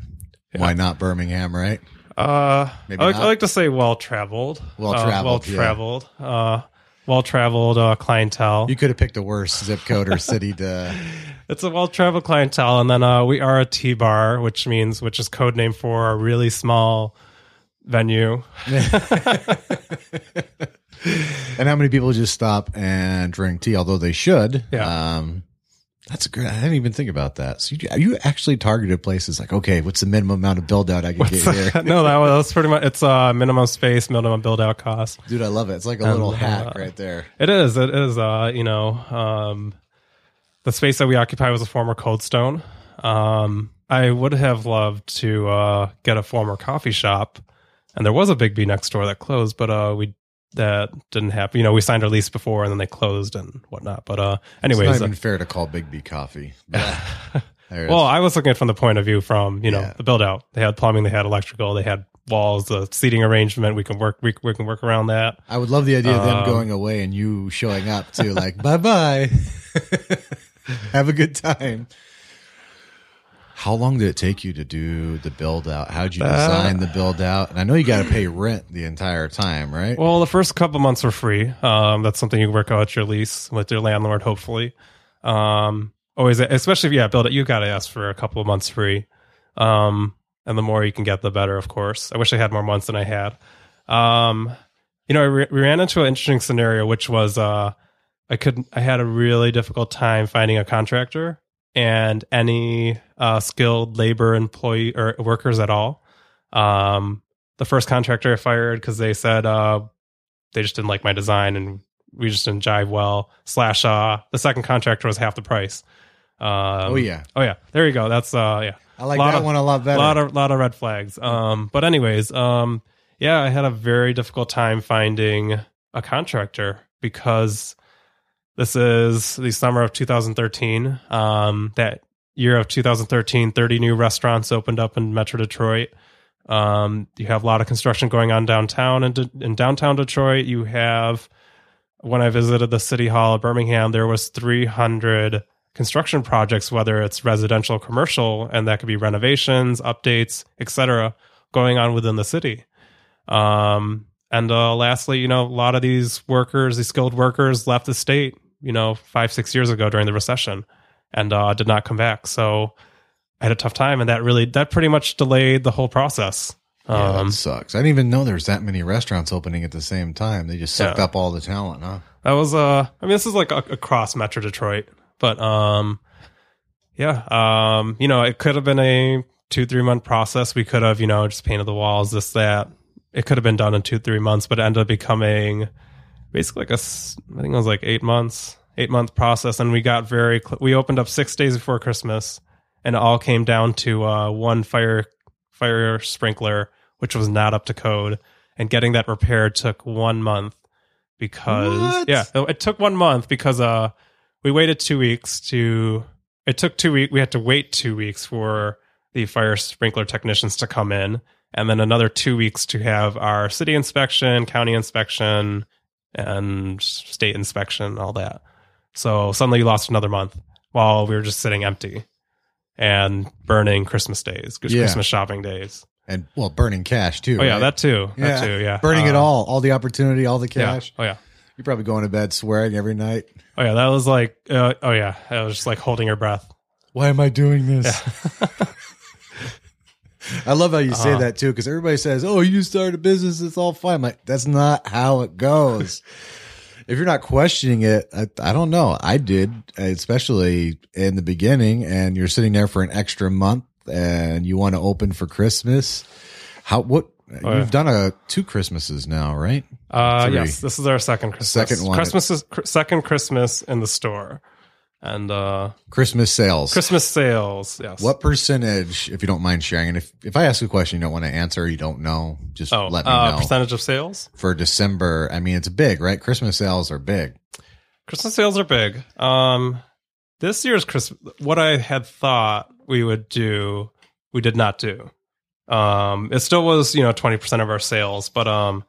A: why not Birmingham, right?
B: Uh, I, like. I like to say well traveled, well
A: yeah.
B: traveled, uh, well traveled uh, clientele.
A: You could have picked a worse zip code or city to.
B: it's a well traveled clientele, and then uh, we are a tea bar, which means which is code name for a really small venue.
A: And how many people just stop and drink tea? Although they should.
B: Yeah.
A: Um, that's a great. I didn't even think about that. So you, you actually targeted places like, okay, what's the minimum amount of build out I can get here?
B: no, that was, pretty much it's uh, minimum space, minimum build out cost.
A: Dude, I love it. It's like a
B: Um,
A: little
B: uh,
A: hack right there.
B: It is. It is. Uh, you know, um, the space that we occupy was a former cold stone. Um, I would have loved to uh, get a former coffee shop, and there was a Biggby next door that closed, but uh, we that didn't happen. You know, we signed our lease before, and then they closed and whatnot. But uh,
A: It's
B: anyways,
A: not
B: uh,
A: even fair to call Biggby coffee. But there it
B: well. I was looking at it from the point of view from you know
A: Yeah.
B: the build out. They had plumbing, they had electrical, they had walls, the seating arrangement. We can work. We, we can work around that.
A: I would love the idea of them
B: Um,
A: going away and you showing up too, like, bye bye. Have a good time. How long did it take you to do the build out? How'd you design the build out? And I know you got to pay rent the entire time, right?
B: Well, the first couple months were free. Um, that's something you work out your lease with your landlord, hopefully. Um, always, especially if yeah, build it. You got to ask for a couple of months free. Um, and the more you can get, the better, of course. I wish I had more months than I had. Um, you know, I re- we ran into an interesting scenario, which was uh, I couldn't. I had a really difficult time finding a contractor and any uh, skilled labor employee or workers at all. Um, the first contractor I fired because they said uh, they just didn't like my design and we just didn't jive well. Slash, uh, the second contractor was half the price. Um,
A: oh yeah,
B: oh yeah, there you go. That's uh, yeah,
A: I like
B: lot
A: that
B: of-
A: one a lot
B: a
A: better.
B: lot of lot of red flags. Um, but anyways, um, yeah, I had a very difficult time finding a contractor because this is the summer of 2013. Um, that year of 2013, 30 new restaurants opened up in Metro Detroit. Um, you have a lot of construction going on downtown and in downtown Detroit. You have when I visited the city hall of Birmingham, there was 300 construction projects, whether it's residential, commercial, and that could be renovations, updates, etc., going on within the city. Um, and uh, lastly, you know, a lot of these workers, these skilled workers, left the state, you know, five six years ago during the recession, and uh, did not come back. So I had a tough time, and that really that pretty much delayed the whole process.
A: yeah,
B: Um,
A: that sucks. I didn't even know there's that many restaurants opening at the same time. They just sucked
B: Yeah.
A: up all the talent, huh?
B: That was uh I mean this is like across Metro Detroit. But um yeah, um you know, it could have been a 2 3 month process. We could have, you know, just painted the walls this that. It could have been done in 2 3 months, but it ended up becoming basically like a I think it was like 8 months, 8 month process and we got very cl- we opened up 6 days before Christmas and it all came down to uh one fire fire sprinkler which was not up to code. And getting that repaired took one month because
A: What?
B: yeah, it it took one month because uh we waited two weeks to it took two weeks we had to wait two weeks for the fire sprinkler technicians to come in and then another two weeks to have our city inspection county inspection and state inspection all that so suddenly you lost another month while we were just sitting empty and burning christmas days
A: Yeah.
B: christmas shopping days
A: And well, burning cash too.
B: oh yeah
A: right?
B: that too
A: Yeah.
B: that too yeah
A: burning it
B: Uh,
A: all, all the opportunity, all the
B: yeah.
A: cash.
B: oh yeah
A: You're probably going to bed swearing every night.
B: oh yeah that was like uh, oh yeah i was just like holding your breath
A: Why am I doing this? I love how you say
B: Uh-huh.
A: that too, because everybody says, "Oh, you start a business, it's all fine." I'm like, that's not how it goes. if you're not questioning it, I, I don't know. I did, especially in the beginning, and you're sitting there for an extra month, and you want to open for Christmas. How? What?
B: Oh, yeah.
A: You've done a two Christmases now, right?
B: Uh,
A: Three.
B: yes, this is our second Christmas.
A: Second one.
B: Christmas is cr- second Christmas in the store, and uh,
A: Christmas sales.
B: Christmas sales. Yes.
A: What percentage, if you don't mind sharing, and if, if I ask a question you don't want to answer, you don't know, just
B: Oh,
A: let me
B: uh,
A: know.
B: percentage of sales.
A: For December, I mean, it's big, right? Christmas sales are big.
B: Christmas sales are big. Um, this year's Christmas, what I had thought we would do, we did not do. Um, it still was, you know, twenty percent of our sales, but um,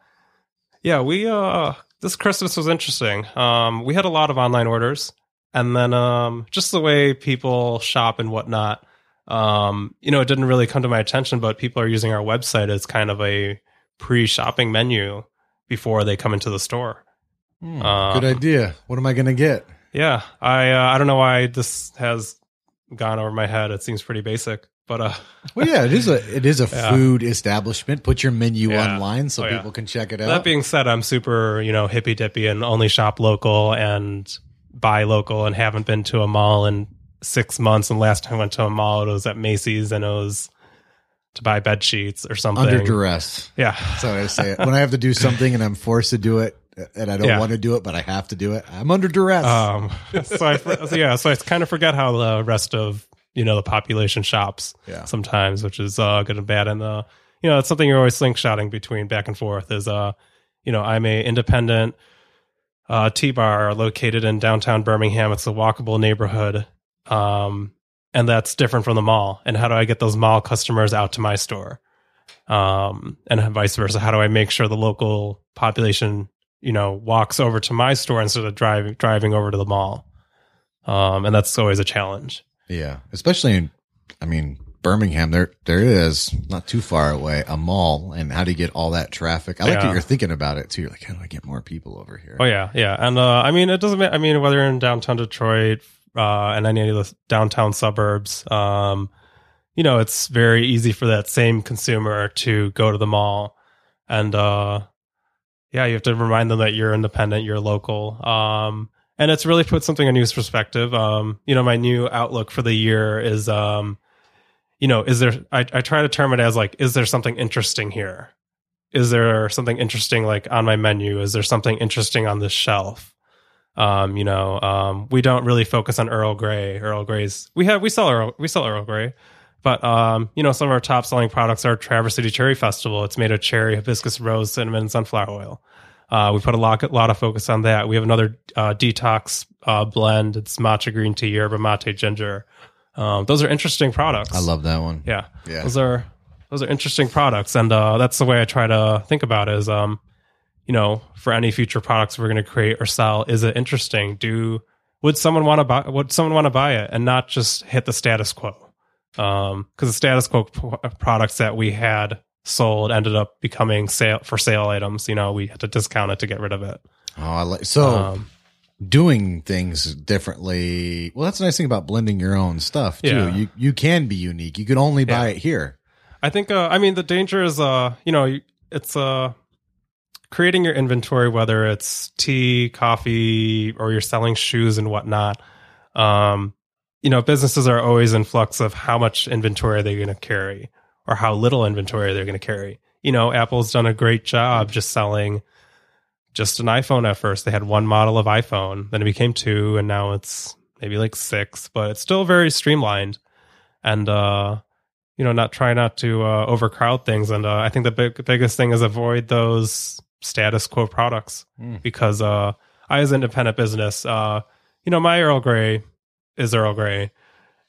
B: yeah, we uh, this Christmas was interesting. Um, we had a lot of online orders, and then um, just the way people shop and whatnot. Um, you know, it didn't really come to my attention, but people are using our website as kind of a pre-shopping menu before they come into the store.
A: Hmm,
B: Um,
A: Good idea. What am I going to get?
B: Yeah, I uh, I don't know why this has gone over my head. It seems pretty basic, but uh,
A: Well, yeah, it is a it is a
B: Yeah.
A: food establishment. Put your menu
B: Yeah.
A: online so
B: Oh, yeah.
A: people can check it out.
B: that being said, I'm super you know hippy dippy and only shop local and buy local and haven't been to a mall in six months. And last time I went to a mall, it was at Macy's and it was to buy bed sheets or something.
A: Under duress.
B: Yeah,
A: That's how I say it. When I have to do something and I'm forced to do it, and I don't
B: Yeah.
A: want to do it, but I have to do it, I'm under duress.
B: Um, so I, so yeah, so I kind of forget how the rest of you know the population shops
A: Yeah.
B: sometimes, which is uh, good and bad. And uh, you know, it's something you're always slingshotting between back and forth. Is uh, you know, I'm a independent uh, tea bar located in downtown Birmingham. It's a walkable neighborhood, um, and that's different from the mall. And how do I get those mall customers out to my store? Um, and vice versa. How do I make sure the local population you know walks over to my store instead of driving driving over to the mall um and that's always a challenge
A: yeah, especially in, I mean, Birmingham. There, there is not too far away a mall, and how do you get all that traffic? I like that you're thinking about it too. You're like, how do I get more people over here?
B: oh yeah yeah and uh i mean it doesn't i mean whether you're in downtown detroit uh and any of the downtown suburbs um you know it's very easy for that same consumer to go to the mall and uh yeah you have to remind them that you're independent you're local um and it's really put something in news perspective um you know my new outlook for the year is um you know is there I, I try to term it as like is there something interesting here is there something interesting like on my menu is there something interesting on this shelf um you know um we don't really focus on earl grey earl grey's we have we sell earl we sell earl grey but um you know some of our top selling products are traverse city cherry festival it's made of cherry hibiscus rose cinnamon and sunflower oil uh, we put a lot, a lot of focus on that. We have another uh, detox uh, blend. It's matcha green tea, yerba mate ginger. Um, those are interesting products.
A: I love that one.
B: Yeah.
A: Yeah.
B: Those are those are interesting products, and uh, that's the way I try to think about it. Is um, you know, for any future products we're going to create or sell, is it interesting? Do would someone want to buy? Would someone want to buy it and not just hit the status quo? Um, because the status quo p- products that we had sold ended up becoming sale for sale items. You know, we had to discount it to get rid of it.
A: Oh, I like so
B: Um,
A: doing things differently. Well, that's the nice thing about blending your own stuff too.
B: Yeah.
A: You you can be unique. You can only buy
B: Yeah.
A: it here.
B: I think uh, I mean the danger is uh you know it's uh creating your inventory whether it's tea, coffee, or you're selling shoes and whatnot. Um, you know businesses are always in flux of how much inventory are they going to carry or how little inventory they're going to carry. You know, Apple's done a great job just selling just an iPhone at first. They had one model of iPhone, then it became two, and now it's maybe like six, but it's still very streamlined. And uh, you know, not try not to uh, overcrowd things. And uh, I think the big, biggest thing is avoid those status quo products
A: Mm.
B: because uh, I, as an independent business, uh, you know, my Earl Grey is Earl Grey.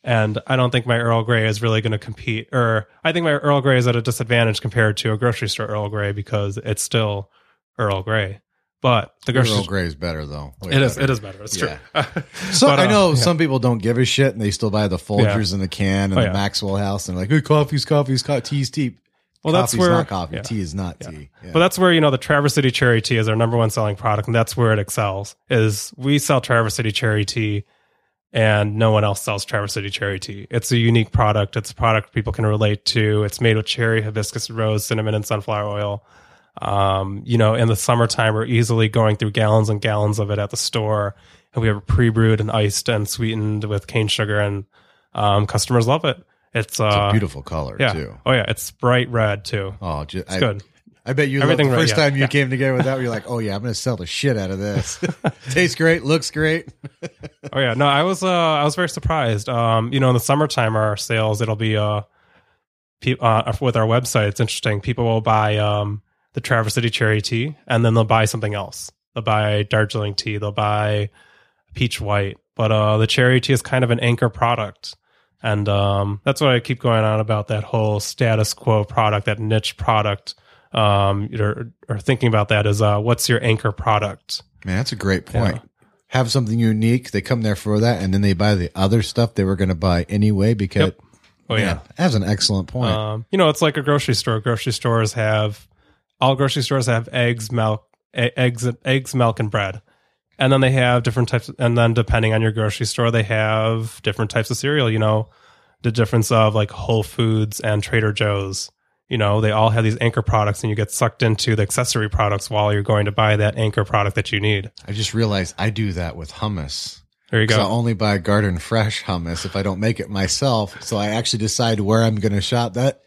B: And I don't think my Earl Grey is really going to compete, or I think my Earl Grey is at a disadvantage compared to a grocery store Earl Grey because it's still Earl Grey. But the grocery
A: Earl Grey is better though. Way
B: it is.
A: better.
B: It is better. It's
A: Yeah.
B: true.
A: So
B: But,
A: I
B: uh,
A: know
B: yeah.
A: some people don't give a shit and they still buy the Folgers in the can and
B: Oh,
A: the
B: yeah.
A: Maxwell House and they're like, hey, coffee's coffee's co- tea's tea.
B: Well, that's
A: Coffee's
B: where
A: not coffee.
B: yeah.
A: Tea is not tea. Yeah.
B: But that's where you know the Traverse City Cherry Tea is our number one selling product, and that's where it excels. Is we sell Traverse City Cherry Tea, and no one else sells Traverse City Cherry Tea. It's a unique product. It's a product people can relate to. It's made with cherry, hibiscus, rose, cinnamon, and sunflower oil. Um, you know, in the summertime, we're easily going through gallons and gallons of it at the store, and we have it pre-brewed and iced and sweetened with cane sugar, and um, customers love it. It's, uh,
A: it's a beautiful color
B: yeah.
A: too.
B: Oh yeah, it's bright red too.
A: Oh, ju-
B: It's
A: I,
B: good.
A: I bet you
B: Everything
A: the first
B: yeah.
A: time you
B: Yeah.
A: came together with that, you're like, oh yeah, I'm going to sell the shit out of this. Tastes great, looks great.
B: Oh yeah, no, I was uh I was very surprised. Um, you know, in the summertime, our sales it'll be uh, pe- uh with our website. It's interesting. People will buy um the Traverse City cherry tea, and then they'll buy something else. They'll buy Darjeeling tea. They'll buy peach white. But uh, the cherry tea is kind of an anchor product, and um, that's why I keep going on about that whole status quo product, that niche product. Um, or, or thinking about that is uh, what's your anchor product?
A: Man, that's a great point. Have something unique. They come there for that, and then they buy the other stuff they were going to buy anyway because.
B: Yep. Oh
A: man,
B: yeah.
A: that's an excellent point.
B: Um, you know, it's like a grocery store. Grocery stores have all grocery stores have eggs, milk, eggs, eggs, milk, and bread, and then they have different types. And then depending on your grocery store, they have different types of cereal. You know, the difference of like Whole Foods and Trader Joe's. You know, they all have these anchor products, and you get sucked into the accessory products while you're going to buy that anchor product that you need.
A: I just realized I do that with hummus.
B: There you
A: go. I only buy garden fresh hummus if I don't make it myself. So I actually decide where I'm going to shop. That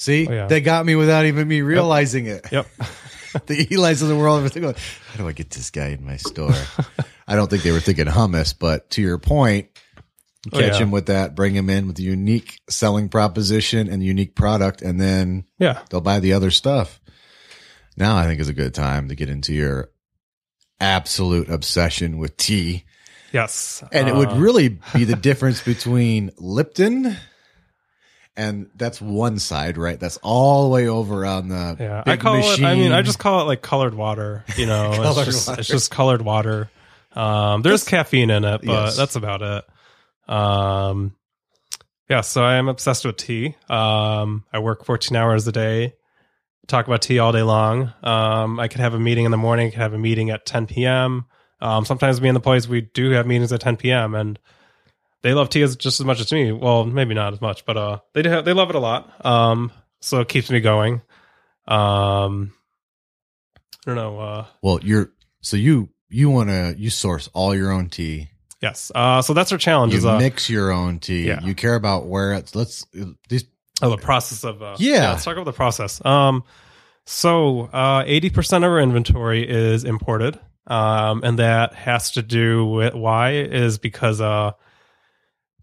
A: see,
B: Oh, yeah.
A: they got me without even me realizing it.
B: Yep.
A: the Eli's of the world, everything. Like, How do I get this guy in my store? I don't think they were thinking hummus, but to your point,
B: Oh,
A: catch
B: yeah.
A: him with that, bring him in with the unique selling proposition and unique product, and then
B: Yeah.
A: they'll buy the other stuff. Now I think is a good time to get into your absolute obsession with tea.
B: Yes.
A: And it would
B: Uh,
A: really be the difference between Lipton and that's one side, right? That's all the way over on the
B: Yeah, I call it. I mean, I just call it like colored water. You know, it's just
A: water.
B: it's just colored water. Um, there's caffeine in it, but
A: Yes.
B: that's about it. Um, yeah, so I am obsessed with tea. Um, I work 14 hours a day, talk about tea all day long. Um, I could have a meeting in the morning, I could have a meeting at 10 p.m. Um, sometimes me and the employees we do have meetings at 10 p.m. and they love tea as just as much as me. Well, maybe not as much, but uh, they do have, they love it a lot. Um, so it keeps me going. Um, I don't know. Uh,
A: well, you're so you you want to you source all your own tea.
B: yes. Uh, so that's our challenge.
A: You
B: Is uh,
A: mix your own tea.
B: yeah.
A: You care about where it's let's these
B: oh, the process of uh,
A: Yeah.
B: Let's talk about the process. Um, so uh, eighty percent of our inventory is imported, um, and that has to do with why is because uh,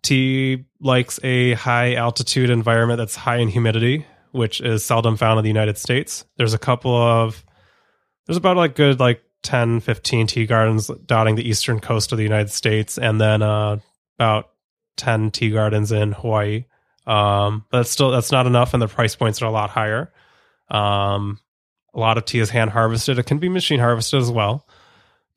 B: tea likes a high altitude environment that's high in humidity, which is seldom found in the United States. There's a couple of there's about like good like 10 15 tea gardens dotting the eastern coast of the united states and then uh, about 10 tea gardens in hawaii. Um, but it's still that's not enough and the price points are a lot higher. Um, a lot of tea is hand harvested. It can be machine harvested as well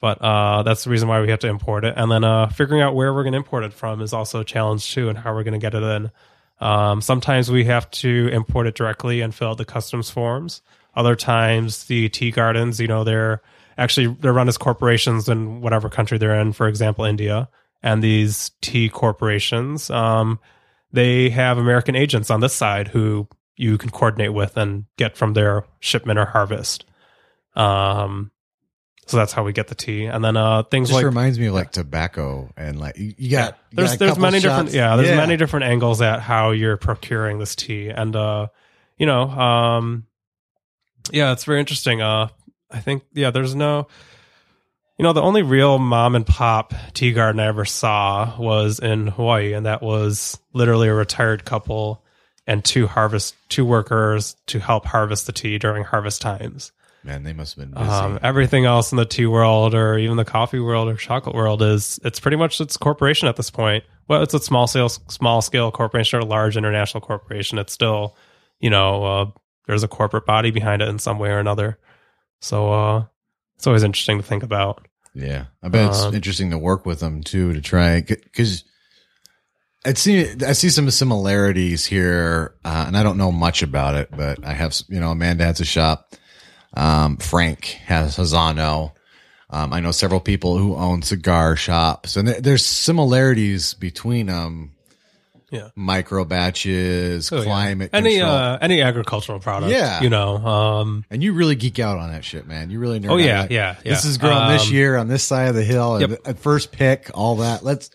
B: but uh, that's the reason why we have to import it. And then uh, figuring out where we're going to import it from is also a challenge too and how we're going to get it in. Um, sometimes we have to import it directly and fill out the customs forms. Other times the tea gardens you know they're actually they're run as corporations in whatever country they're in for example india and these tea corporations um, they have american agents on this side who you can coordinate with and get from their shipment or harvest. Um, so that's how we get the tea. And then uh, things
A: just
B: like
A: reminds me of like tobacco and like you, you got you
B: there's
A: got a
B: there's
A: couple
B: many
A: shots.
B: different yeah there's many different angles at how you're procuring this tea. And uh you know um yeah it's very interesting. Uh i think yeah there's no you know the only real mom and pop tea garden i ever saw was in hawaii. And that was literally a retired couple and two harvest two workers to help harvest the tea during harvest times.
A: Man, they must have been busy.
B: Um, everything else in the tea world, or even the coffee world or chocolate world, is it's pretty much it's corporation at this point. Well, it's a small scale small scale corporation or a large international corporation. It's still, you know, uh, there's a corporate body behind it in some way or another. So uh, it's always interesting to think about.
A: yeah, I bet it's
B: um,
A: interesting to work with them too to try because I see I see some similarities here, uh, and I don't know much about it, but I have you know Amanda has a shop. Um, Frank has Hazano. Um, I know several people who own cigar shops, and there, there's similarities between them.
B: Yeah.
A: micro batches,
B: Oh, yeah.
A: climate
B: any uh, any agricultural product.
A: Yeah.
B: you know. Um,
A: and you really geek out on that shit, man. You really nerd
B: oh yeah, yeah, yeah.
A: This is growing this
B: Um,
A: year on this side of the hill.
B: Yep.
A: At first pick, all that. Let's.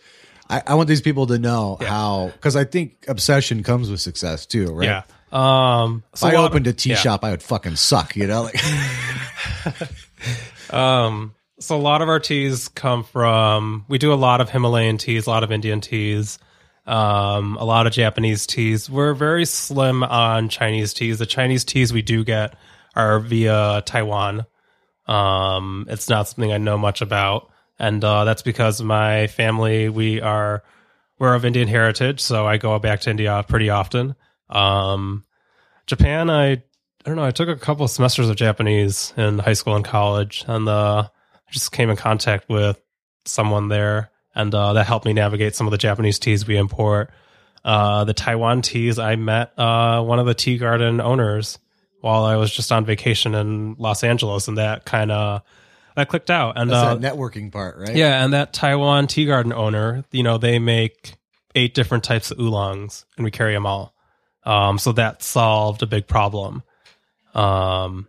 A: I, I want these people to know how because I think obsession comes with success too, right?
B: Yeah. Um, so
A: If I opened a tea
B: yeah.
A: shop, I would fucking suck. You know, like
B: Um, so a lot of our teas come from. We do a lot of Himalayan teas, a lot of Indian teas, um, a lot of Japanese teas. We're very slim on Chinese teas. The Chinese teas we do get are via Taiwan. Um, it's not something I know much about, and uh, that's because my family we are we're of Indian heritage, so I go back to India pretty often. Um, Japan, I I don't know. I took a couple of semesters of Japanese in high school and college, and uh, I just came in contact with someone there, and uh, that helped me navigate some of the Japanese teas we import. Uh, the Taiwan teas, I met uh, one of the tea garden owners while I was just on vacation in Los Angeles, and that kind of that clicked out. And
A: that's
B: uh,
A: that networking part, right?
B: yeah, and that Taiwan tea garden owner, you know, they make eight different types of oolongs, and we carry them all. Um, so that solved a big problem. Um,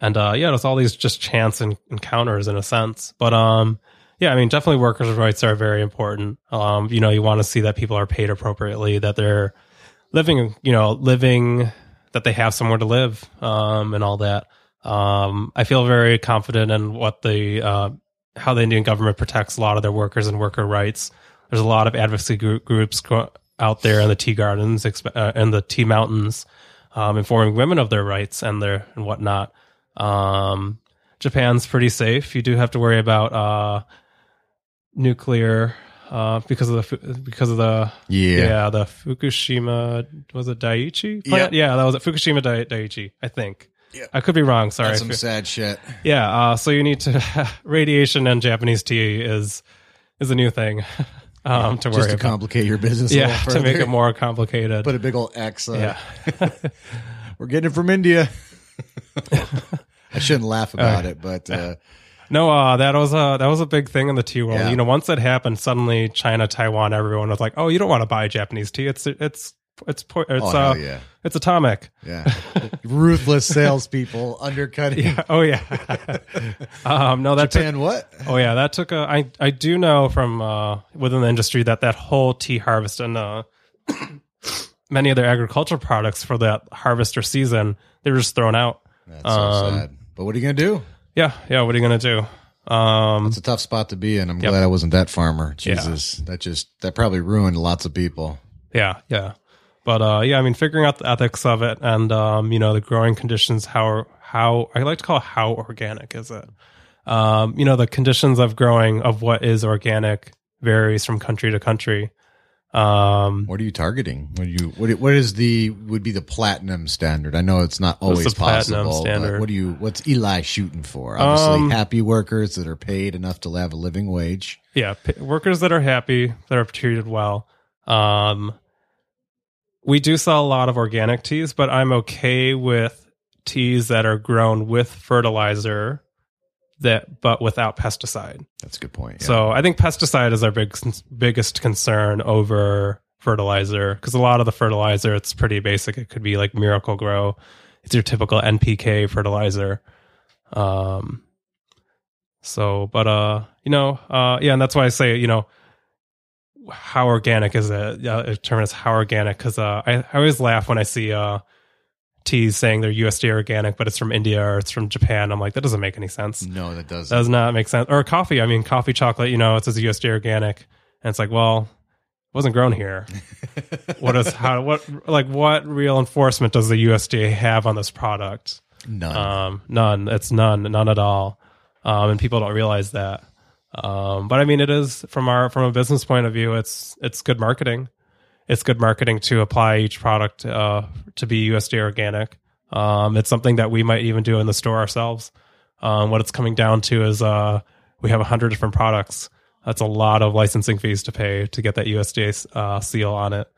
B: and uh, yeah, it's all these just chance en- encounters in a sense. But um, yeah, I mean, definitely workers' rights are very important. Um, you know, you want to see that people are paid appropriately, that they're living, you know, living, that they have somewhere to live, um, and all that. Um, I feel very confident in what the uh, how the Indian government protects a lot of their workers and worker rights. There's a lot of advocacy gr- groups out there in the tea gardens exp- uh, and the tea mountains, um, informing women of their rights and their and whatnot. Um, Japan's pretty safe. You do have to worry about uh, nuclear uh, because of the because of the
A: Yeah.
B: yeah, the Fukushima was it Daiichi plant? Yeah, that was it. Fukushima Dai- Daiichi, I think.
A: Yeah.
B: I could be wrong. Sorry.
A: That's some sad shit.
B: yeah, uh, so you need to radiation and Japanese tea is is a new thing um, to worry
A: Just to
B: about.
A: complicate your business. a
B: yeah, to make it more complicated.
A: Put a big old X. On.
B: yeah,
A: We're getting it from India. I shouldn't laugh about it, but uh,
B: no, uh, that was a that was a big thing in the tea world.
A: Yeah.
B: You know, once that happened, suddenly China, Taiwan, everyone was like, "Oh, you don't want to buy Japanese tea. It's it's it's po- it's
A: oh
B: uh,
A: yeah,
B: it's atomic."
A: yeah, ruthless salespeople undercutting
B: Yeah. Oh yeah. um, no, that took,
A: Japan. What?
B: Oh yeah, that took a. I I do know from uh, within the industry that that whole tea harvest and uh, many of their agricultural products for that harvest or season they were just thrown out.
A: That's so
B: Um,
A: sad. But what are you gonna do?
B: Yeah, yeah. What are you gonna do? Um,
A: It's a tough spot to be in. I'm
B: Yep.
A: glad I wasn't that farmer.
B: Yeah.
A: Jesus, that just that probably ruined lots of people.
B: yeah, yeah. But uh, yeah, I mean, figuring out the ethics of it and um, you know the growing conditions. How how I like to call it how organic is it? Um, you know the conditions of growing of what is organic varies from country to country. Um,
A: What are you targeting? What you what what is the would be the platinum standard? I know it's not always possible.
B: standard?
A: But what do you what's Eli shooting for? Obviously,
B: Um,
A: happy workers that are paid enough to have a living wage.
B: yeah p- workers that are happy that are treated well um we do sell a lot of organic teas but i'm okay with teas that are grown with fertilizer that but without pesticide
A: That's a good point. yeah.
B: so i think pesticide is our big biggest concern over fertilizer because a lot of the fertilizer it's pretty basic it could be like Miracle-Gro it's your typical npk fertilizer um so but uh you know uh yeah and that's why i say you know how organic is it yeah the term is how organic because uh I, I always laugh when i see uh teas saying they're usda organic but it's from india or it's from japan i'm like that doesn't make any sense
A: no, that doesn't.
B: does not make sense. Or coffee. I mean, coffee chocolate, you know, it says USDA organic. And it's like, well, it wasn't grown here. what is how what like what real enforcement does the USDA have on this product?
A: None.
B: Um, none. It's none. None at all. Um, and people don't realize that. Um, but I mean, it is from our from a business point of view. It's it's good marketing. It's good marketing to apply each product uh, to be USDA organic. Um, it's something that we might even do in the store ourselves. Um, what it's coming down to is uh, we have hundred different products. That's a lot of licensing fees to pay to get that USDA uh, seal on it.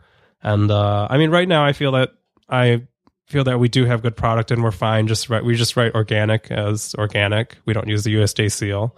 B: And uh, I mean, right now, I feel that I feel that we do have good product and we're fine. Just we just write organic as organic. We don't use the USDA seal,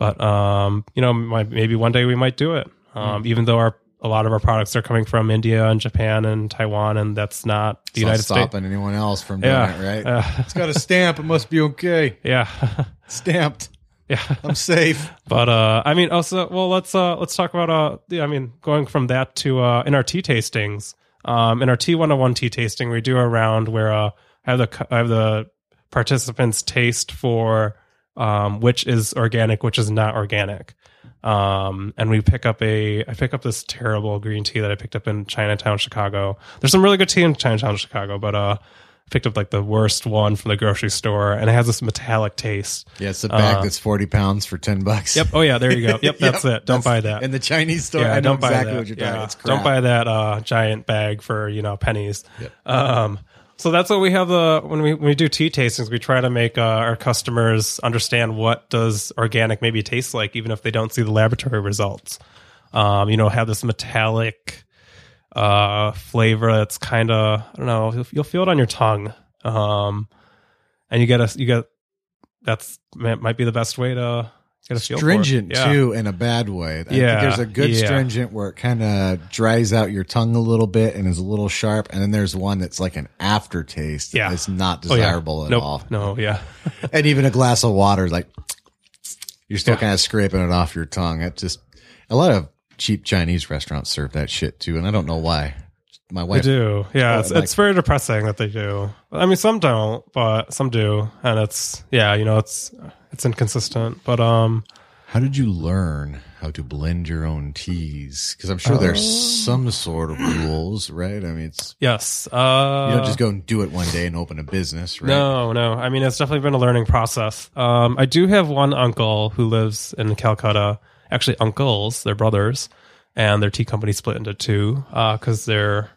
B: but um, you know, might, maybe one day we might do it. Um, even though our a lot of our products are coming from India and Japan and Taiwan, and that's not the
A: It's not
B: United States.
A: stopping anyone else from doing
B: Yeah,
A: it, right?
B: Uh,
A: it's got a stamp. It must be okay.
B: yeah,
A: Stamped.
B: yeah.
A: I'm safe.
B: But uh, I mean, also, well, let's uh, let's talk about uh, the, I mean, going from that to uh, in our tea tastings, um, in our T one hundred one tea tasting, we do a round where uh, I have the I have the participants taste for um, which is organic, which is not organic. Um, and we pick up a, I pick up this terrible green tea that I picked up in Chinatown, Chicago. There's some really good tea in Chinatown, Chicago, but uh, I picked up like the worst one from the grocery store, and it has this metallic taste.
A: Yeah, it's a bag
B: Uh,
A: that's 40 pounds for 10 bucks.
B: Yep. Oh yeah, there you go. Yep, that's
A: Yep,
B: it. Don't
A: that's-
B: buy that.
A: In the Chinese store,
B: yeah,
A: I
B: don't buy
A: exactly
B: that.
A: what you're
B: yeah.
A: talking It's crap.
B: Don't buy that uh, giant bag for you know pennies.
A: Yep.
B: Um, so that's what we have the when we when we do tea tastings, we try to make uh, our customers understand what does organic maybe taste like, even if they don't see the laboratory results. Um, you know, have this metallic uh, flavor that's kind of I don't know. You'll, you'll feel it on your tongue, um, and you get a you get that's might be the best way to get a feel for it.
A: Stringent
B: Yeah.
A: too, in a bad way. I think
B: Yeah,
A: there's a good
B: yeah.
A: stringent where it kind of dries out your tongue a little bit and is a little sharp, and then there's one that's like an aftertaste.
B: Yeah.
A: it's not
B: Oh, yeah.
A: desirable at
B: Nope.
A: all.
B: No, yeah.
A: And even a glass of water, like you're still kind of scraping it off your tongue. It just a lot of cheap Chinese restaurants serve that shit too, and I don't know why. My
B: They
A: wife
B: do. Yeah, it's,
A: like-
B: it's very depressing that they do. I mean, some don't, but some do, and it's yeah, you know, it's it's inconsistent. But um,
A: How did you learn how to blend your own teas? Because I'm sure there's
B: Oh.
A: some sort of rules, right? I mean, it's
B: yes, uh,
A: you don't just go and do it one day and open a business, right?
B: No, no. I mean, it's definitely been a learning process. Um, I do have one uncle who lives in Calcutta. Actually, uncles, they're brothers, and their tea company split into two because their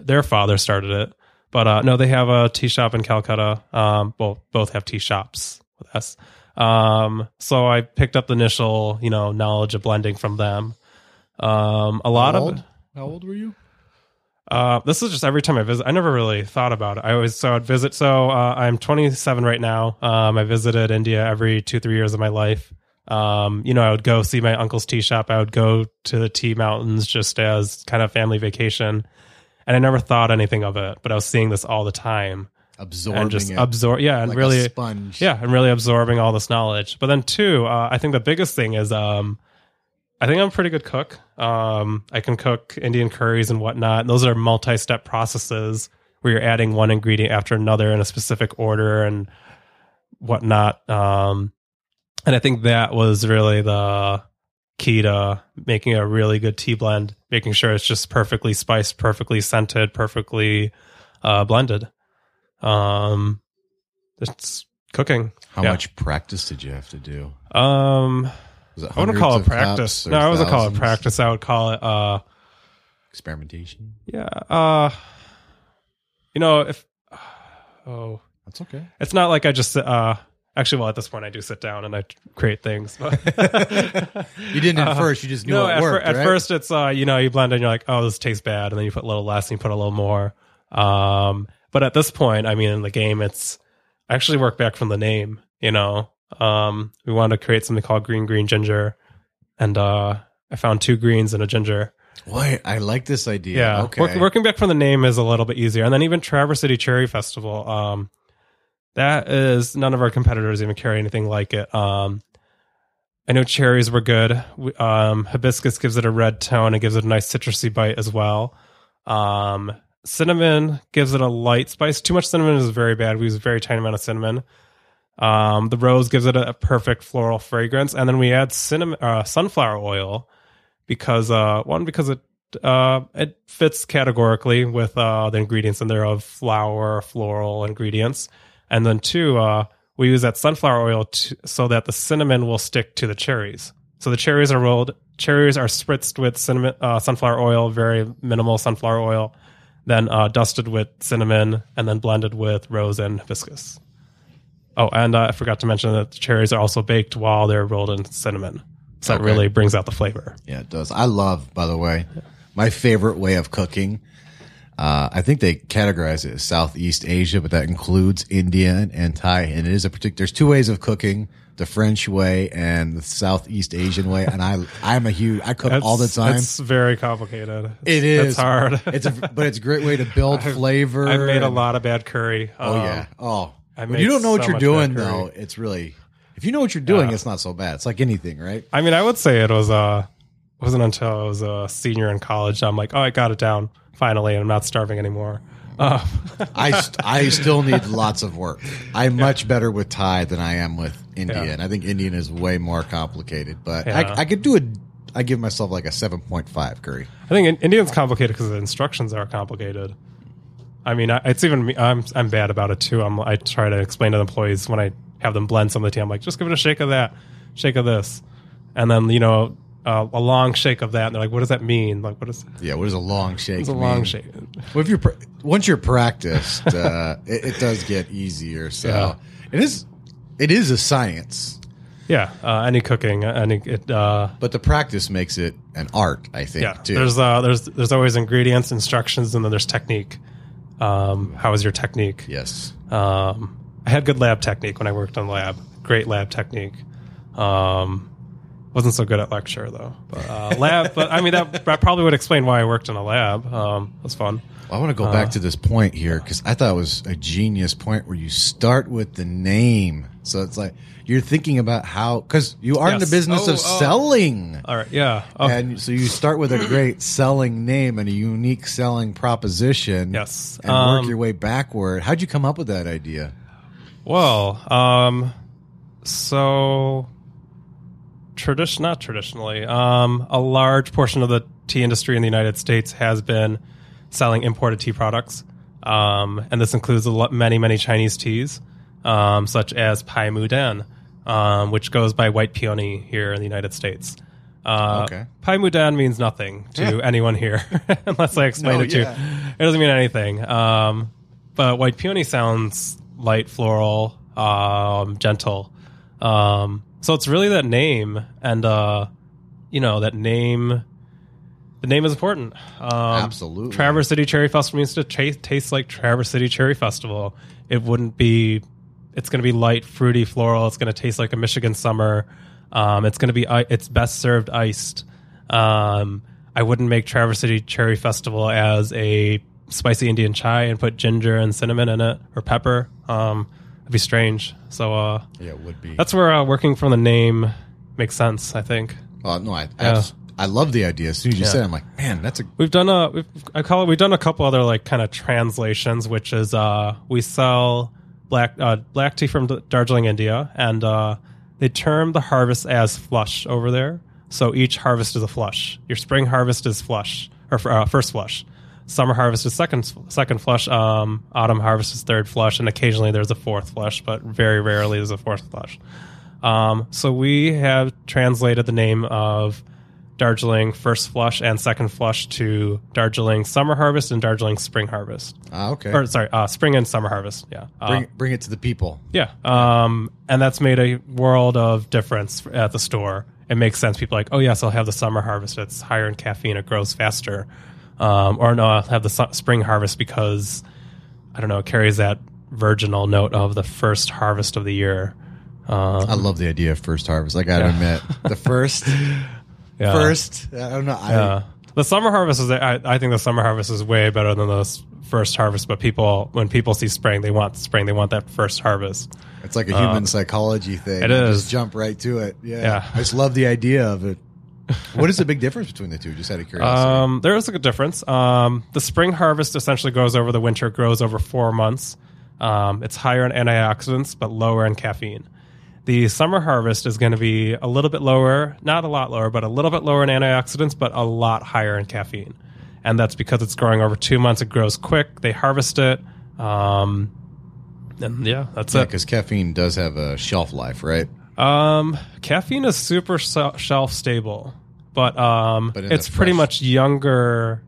B: their father started it. But uh, no, they have a tea shop in Calcutta. Um, well, both have tea shops with us. Um, so I picked up the initial, you know, knowledge of blending from them. Um, a lot
A: How
B: of
A: old? How old were you?
B: uh, this is just every time I visit. I never really thought about it. I always so I'd visit. So uh, I'm 27 right now. Um, I visited India every two three years of my life. Um, you know, I would go see my uncle's tea shop. I would go to the tea mountains just as kind of family vacation, and I never thought anything of it. But I was seeing this all the time
A: Absorbing
B: and just
A: it
B: absorb. Yeah, and
A: like
B: really
A: a sponge.
B: yeah, and really absorbing all this knowledge. But then two, uh, I think the biggest thing is um, I think I'm a pretty good cook. Um, I can cook Indian curries and whatnot. And those are multi-step processes where you're adding one ingredient after another in a specific order and whatnot. Um, and I think that was really the key to making a really good tea blend, making sure it's just perfectly spiced, perfectly scented, perfectly uh, blended. Um, it's cooking.
A: How
B: Yeah.
A: much practice did you have to do?
B: Um,
A: Was it
B: I wouldn't call it practice. No, I wouldn't call it practice. I would call it, uh,
A: Experimentation.
B: yeah, uh, you know, if, oh,
A: That's okay.
B: it's not like I just, uh, actually, well, at this point, I do sit down and I create things.
A: You didn't at
B: Uh,
A: first. You just knew
B: no,
A: it
B: at, fir-
A: worked.
B: at
A: right?
B: first it's uh, you know, you blend and you're like, oh, this tastes bad, and then you put a little less and you put a little more. Um, but at this point, I mean, in the game, it's I actually work back from the name. You know, um, we wanted to create something called green green ginger, and uh, I found two greens and a ginger.
A: Why I like this idea.
B: Yeah,
A: Okay.
B: Work, working back from the name is a little bit easier, and then even Traverse City Cherry Festival. Um, that is none of our competitors even carry anything like it. Um, I know cherries were good. We- Um, hibiscus gives it a red tone and gives it a nice citrusy bite as well. Um, cinnamon gives it a light spice. Too much cinnamon is very bad. We use a very tiny amount of cinnamon. Um, the rose gives it a, perfect floral fragrance, and then we add cinnamon, uh, sunflower oil because uh, one because it uh, it fits categorically with uh, the ingredients in there of flower floral ingredients, and then two, uh, we use that sunflower oil to, so that the cinnamon will stick to the cherries. So the cherries are rolled. Cherries are spritzed with cinnamon, uh, sunflower oil, very minimal sunflower oil, then uh, dusted with cinnamon, and then blended with rose and hibiscus. Oh, and uh, I forgot to mention that the cherries are also baked while they're rolled in cinnamon. So
A: Okay.
B: that really brings out the flavor.
A: Yeah, it does. I love, by the way, my favorite way of cooking. Uh, I think they categorize it as Southeast Asia, but that includes Indian and Thai. And it is a particular, there's two ways of cooking, the French way and the Southeast Asian way. And I, I'm a huge, I cook all the time.
B: It's very complicated.
A: It
B: It's, It's hard.
A: It's a, but it's a great way to build flavor.
B: I made a lot of bad curry.
A: Oh
B: Um,
A: yeah. Oh,
B: I
A: when you don't know what
B: so
A: you're doing though, it's really, if you know what you're doing,
B: Yeah.
A: it's not so bad. It's like anything, right?
B: I mean, I would say it was uh wasn't until I was a senior in college. I'm like, oh, I got it down finally, and I'm not starving anymore. Uh,
A: I st- I still need lots of work. I'm much better with Thai than I am with Indian. I think Indian is way more complicated, but
B: Yeah.
A: I, I could do a. I give myself like a seven point five curry.
B: I think in- Indian's complicated because the instructions are complicated. I mean, I, it's even I'm I'm bad about it too. I'm I try to explain to the employees when I have them blend some of the tea. I'm like, just give it a shake of that, shake of this, and then you know uh, a long shake of that. And they're like, what does that mean? Like, what is
A: Yeah, what is a long shake?
B: it's a
A: mean?
B: long shake?
A: Well, if you're pr- once you're practiced, uh, it, it does get easier. So
B: Yeah.
A: it is it is a science,
B: Yeah, uh, any cooking, any it. Uh,
A: but the practice makes it an art. I think
B: yeah,
A: too.
B: there's uh, there's there's always ingredients, instructions, and then there's technique. Um, how is your technique?
A: yes.
B: Um, I had good lab technique when I worked on lab. Great lab technique. Um, wasn't so good at lecture though. But uh, lab, but I mean that, that probably would explain why I worked in a lab. Um, it was fun.
A: I want to go
B: Uh.
A: back to this point here because I thought it was a genius point where you start with the name. So it's like you're thinking about how because you are in the business
B: Oh,
A: of
B: oh.
A: selling,
B: All right, yeah. Oh,
A: and so you start with a great selling name and a unique selling proposition.
B: Yes.
A: and work
B: Um,
A: your way backward. How'd you come up with that idea?
B: well, um, so tradition, not traditionally. Um, a large portion of the tea industry in the United States has been selling imported tea products, um, and this includes a lot, many, many Chinese teas, um, such as Pai Mu Dan, um, which goes by white peony here in the United States. Uh,
A: Okay.
B: Pai Mu Dan means nothing to anyone here, unless I explain
A: No,
B: it to
A: yeah.
B: you. It doesn't mean anything. Um, but white peony sounds light, floral, um, gentle. Um, so it's really that name, and uh, you know that name. The name is important. Um,
A: Absolutely.
B: Traverse City Cherry Festival needs to taste, taste like Traverse City Cherry Festival. It wouldn't be. It's going to be light, fruity, floral. It's going to taste like a Michigan summer. Um, it's going to be. It's best served iced. Um, I wouldn't make Traverse City Cherry Festival as a spicy Indian chai and put ginger and cinnamon in it or pepper. Um, it'd be strange. So uh,
A: Yeah, it would be.
B: that's where uh, working from the name makes sense. I think.
A: well, no, I I,
B: Yeah.
A: I love the idea. As soon as you said, it, I'm like, man, that's a
B: We've done a, we've, I call it, we've done a couple other like kind of translations, which is, uh, we sell black, uh, black tea from D- Darjeeling, India, and, uh, they term the harvest as flush over there. So each harvest is a flush. Your spring harvest is flush, or uh, first flush. Summer harvest is second, second flush. Um, autumn harvest is third flush, and occasionally there's a fourth flush, but very rarely there's a fourth flush. Um, so we have translated the name of Darjeeling first flush and second flush to Darjeeling summer harvest and Darjeeling spring harvest.
A: ah, okay.
B: Or sorry, uh, spring and summer harvest. Yeah. Uh,
A: bring bring it to the people.
B: yeah. Um, and that's made a world of difference at the store. It makes sense. People are like, oh yes, I'll have the summer harvest. It's higher in caffeine. It grows faster. Um, or no, I'll have the su- spring harvest because I don't know. It carries that virginal note of the first harvest of the year. Uh,
A: I love the idea of first harvest. I got to admit, the first,
B: yeah.
A: first. I don't know. I,
B: Yeah. The summer harvest is. I, I think the summer harvest is way better than the first harvest. But people, when people see spring, they want spring. They want that first harvest.
A: It's like a human psychology thing.
B: it
A: You. Just jump right to it. Yeah.
B: Yeah.
A: I just love the idea of it. What is the big difference between the two? Just out of curiosity.
B: Um, there is a good difference. Um, the spring harvest essentially grows over the winter, grows over four months. Um, it's higher in antioxidants but lower in caffeine. The summer harvest is going to be a little bit lower, not a lot lower, but a little bit lower in antioxidants, but a lot higher in caffeine. And that's because it's growing over two months. It grows quick. They harvest it. Um, and yeah, that's
A: Yeah,
B: it.
A: because caffeine does have a shelf life, right?
B: Um, caffeine is super shelf stable, but um,
A: But
B: it's pretty much younger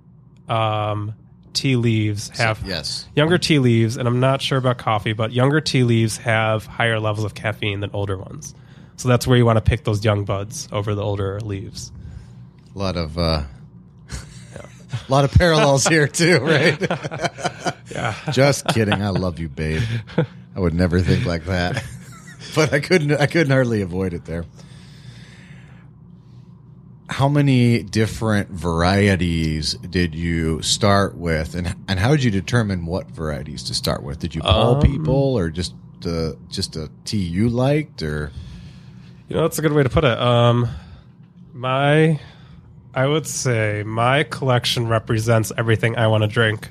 B: um, tea leaves have
A: yes.
B: younger tea leaves, and I'm not sure about coffee, but younger tea leaves have higher levels of caffeine than older ones. So that's where you want to pick those young buds over the older leaves.
A: A lot of uh, a lot of parallels here too, right?
B: Yeah.
A: Just kidding. I love you, babe. I would never think like that, but I couldn't. I couldn't hardly avoid it there. How many different varieties did you start with, and and how did you determine what varieties to start with? Did you poll
B: Um,
A: people, or just uh, just a tea you liked, or
B: You know, that's a good way to put it. Um, my, I would say my collection represents everything I want to drink.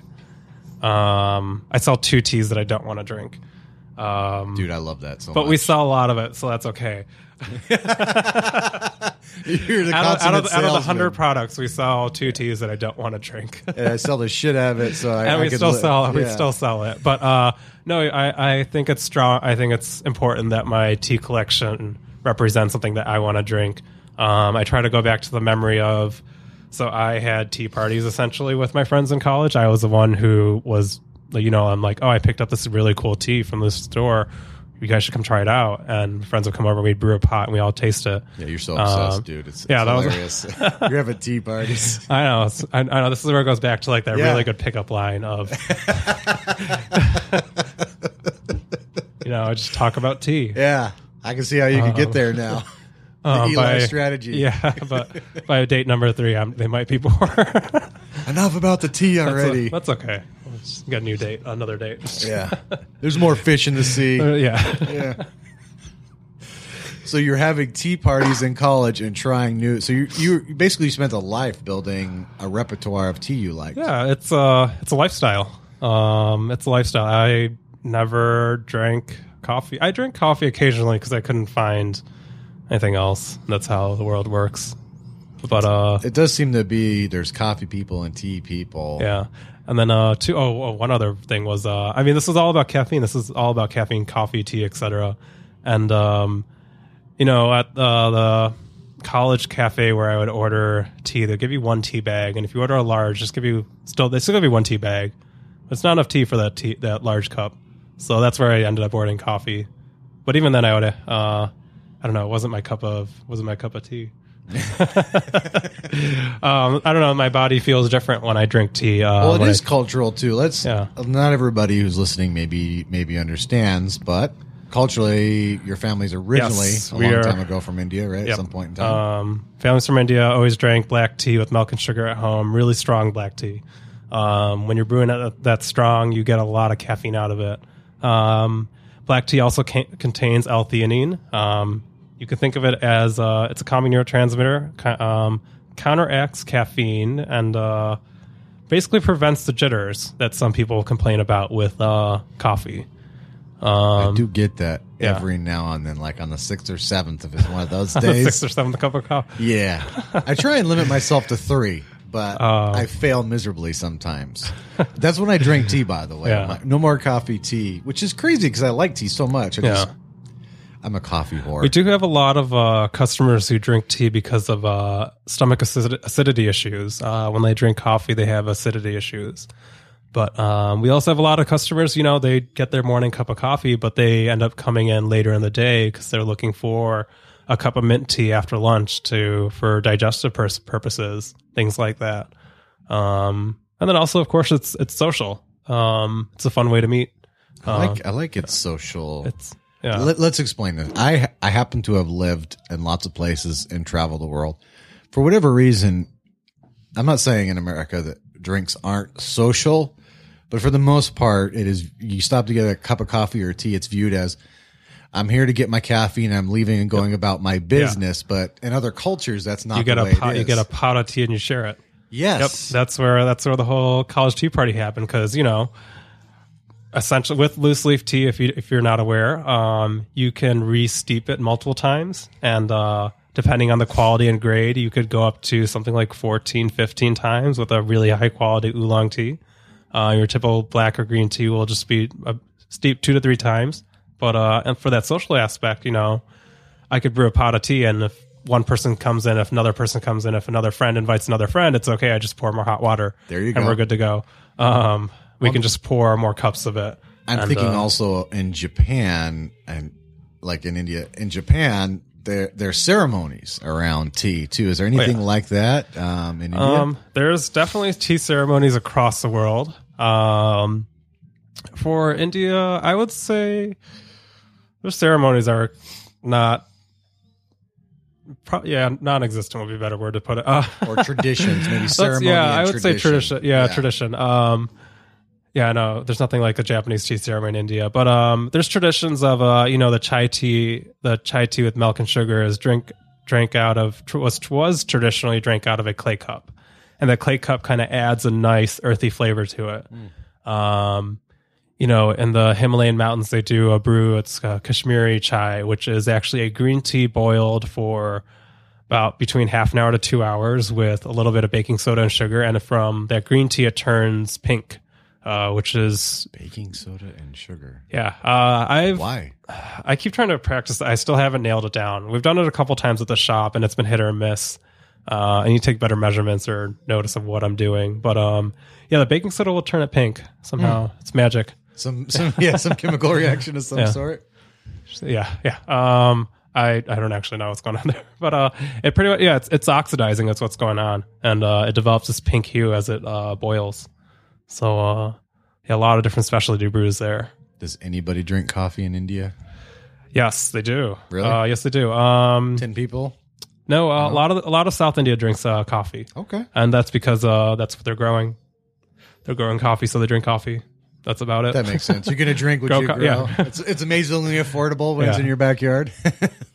B: Um, I sell two teas that I don't want to drink. Um,
A: dude? I love that so
B: but
A: much.
B: we saw a lot of it, so that's okay.
A: You're the
B: Out of, out of,
A: consummate
B: out of the hundred products, we sell two teas that I don't want to drink.
A: and I sell the shit out of it, so I,
B: and
A: I
B: we
A: could
B: still
A: li-
B: sell we
A: yeah.
B: still sell it. But uh, no, I, I think it's strong. I think it's important that my tea collection represents something that I want to drink. Um, I try to go back to the memory of. So I had tea parties essentially with my friends in college. I was the one who was, you know, I'm like, oh, I picked up this really cool tea from this store. You guys should come try it out. And friends would come over, we'd brew a pot, and we all taste it.
A: Yeah, you're so obsessed,
B: Um,
A: dude. It's,
B: yeah,
A: it's
B: that was-
A: hilarious. you're having tea parties.
B: I know. I, I know. This is where it goes back to like that
A: Yeah.
B: really good pickup line of, you know, just talk about tea.
A: Yeah, I can see how you could get there now. The
B: Um,
A: Eli strategy.
B: Yeah, but by date number three, I'm, they might be bored.
A: Enough about the tea already.
B: that's okay. Just get a new date, another date.
A: yeah, there's more fish in the sea.
B: Uh, yeah.
A: Yeah. So you're having tea parties in college and trying new. So you you basically spent a life building a repertoire of tea you like.
B: Yeah, it's uh it's a lifestyle. Um, it's a lifestyle. I never drank coffee. I drink coffee occasionally because I couldn't find anything else. That's how the world works. But uh,
A: It does seem to be there's coffee people and tea people.
B: yeah. And then uh, two oh, oh one other thing was uh, I mean this is all about caffeine. This is all about caffeine, coffee, tea, etc. And um, you know at uh, the college cafe where I would order tea, they'll give you one tea bag, and if you order a large, just give you still they still give you one tea bag. But it's not enough tea for that tea that large cup. So that's where I ended up ordering coffee. But even then, I would uh, I don't know, it wasn't my cup of wasn't my cup of tea. um, I don't know. My body feels different when I drink tea. Uh,
A: Well, it is
B: I-
A: cultural too. Let's.
B: Yeah.
A: Not everybody who's listening maybe maybe understands, but culturally, your family's originally
B: Yes,
A: a long
B: are-
A: time ago from India, right? At some point in time.
B: Um, families from India always drank black tea with milk and sugar at home. Really strong black tea. Um, when you're brewing it that strong, you get a lot of caffeine out of it. Um, black tea also ca- contains L-theanine. Um, you can think of it as uh, it's a common neurotransmitter, um, counteracts caffeine, and uh, basically prevents the jitters that some people complain about with uh, coffee.
A: I do get that
B: um, yeah.
A: every now and then, like on the sixth or seventh, if it's one of those days.
B: sixth or seventh cup of coffee.
A: yeah, I try and limit myself to three, but
B: Oh.
A: I fail miserably sometimes. That's when I drink tea, by the way.
B: Yeah.
A: Like, no more coffee, tea, which is crazy because I like tea so much. I
B: Yeah.
A: just, I'm a coffee whore.
B: We do have a lot of uh, customers who drink tea because of uh, stomach acid- acidity issues. Uh, when they drink coffee, they have acidity issues. But um, we also have a lot of customers, you know, they get their morning cup of coffee, but they end up coming in later in the day because they're looking for a cup of mint tea after lunch to for digestive pers- purposes, things like that. Um, and then also, of course, it's it's social. Um, it's a fun way to meet.
A: I like I like its social.
B: It's yeah,
A: Let, us explain this. I I happen to have lived in lots of places and traveled the world. For whatever reason, I'm not saying in America that drinks aren't social, but for the most part, it is. You stop to get a cup of coffee or tea, it's viewed as I'm here to get my caffeine. I'm leaving and going about my business. But in other cultures, that's not
B: you get
A: the
B: a pot, you get a pot of tea and you share it. Yep,
A: yes.
B: that's where that's where the whole college tea party happened because you know essentially with loose leaf tea, if you if you're not aware, um, you can re-steep it multiple times, and uh, depending on the quality and grade, you could go up to something like 14, 15 times with a really high quality oolong tea. Uh, your typical black or green tea will just be uh, steeped two to three times. But uh, and for that social aspect, you know, I could brew a pot of tea, and if one person comes in, if another person comes in, if another friend invites another friend, it's okay. I just pour more hot water.
A: There you
B: and
A: go.
B: we're good to go. Um, we can just pour more cups of it.
A: I'm
B: And,
A: thinking
B: uh,
A: also in Japan and like in India. In Japan, there there are ceremonies around tea too. Is there anything like that um, in India?
B: Um, there's definitely tea ceremonies across the world. Um, for India, I would say their ceremonies are not. Pro- yeah, non-existent would be a better word to put it. Uh,
A: or traditions, maybe ceremony.
B: yeah, I would say tradition. Yeah, tradition. Um, yeah, no, there's nothing like the Japanese tea ceremony in India, but um, there's traditions of uh, you know, the chai tea, the chai tea with milk and sugar is drink drank out of was was traditionally drank out of a clay cup, and the clay cup kind of adds a nice earthy flavor to it. Um, you know, in the Himalayan mountains, they do a brew. It's uh, Kashmiri chai, which is actually a green tea boiled for about between half an hour to two hours with a little bit of baking soda and sugar. And from that green tea, it turns pink, uh, which is
A: Baking soda and sugar.
B: yeah. Uh, I've
A: Why?
B: I keep trying to practice. I still haven't nailed it down. We've done it a couple times at the shop, and it's been hit or miss. Uh, and you take better measurements or notice of what I'm doing. But um, yeah, the baking soda will turn it pink somehow. It's magic.
A: Some some yeah, some chemical reaction of some
B: Yeah.
A: sort.
B: Yeah, yeah. Um, I I don't actually know what's going on there, but uh, it pretty much yeah, it's it's oxidizing. That's what's going on, and uh, it develops this pink hue as it uh boils. So uh, yeah, a lot of different specialty brews there.
A: Does anybody drink coffee in India?
B: Yes, they do.
A: Really?
B: Uh, yes, they do. Um,
A: Ten people.
B: no, uh, a lot of a lot of South India drinks uh, coffee,
A: Okay.
B: and that's because uh, that's what they're growing. They're growing coffee, so they drink coffee. That's about it.
A: That makes sense. You're gonna drink what
B: Grow
A: you
B: co-
A: grow.
B: yeah.
A: It's it's amazingly affordable when it's in your backyard.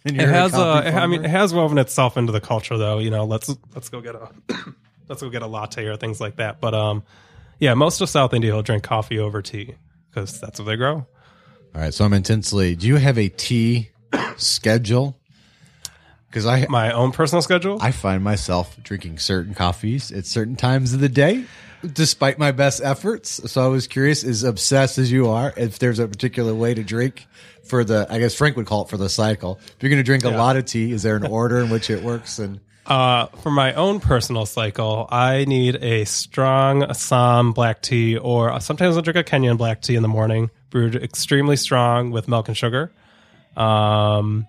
A: and
B: it has uh i mean it has woven itself into the culture though you know let's let's go get a let's go get a latte or things like that but um yeah most of south india will drink coffee over tea because that's what they grow
A: All right, so I'm intensely. Do you have a tea schedule? Because I
B: my own personal schedule
A: I find myself drinking certain coffees at certain times of the day, despite my best efforts. So I was curious, as obsessed as you are, if there's a particular way to drink for the. I guess Frank would call it for the cycle. If you're going to drink a lot of tea, is there an order in which it works? And
B: uh for my own personal cycle i need a strong assam black tea or sometimes i'll drink a kenyan black tea in the morning brewed extremely strong with milk and sugar um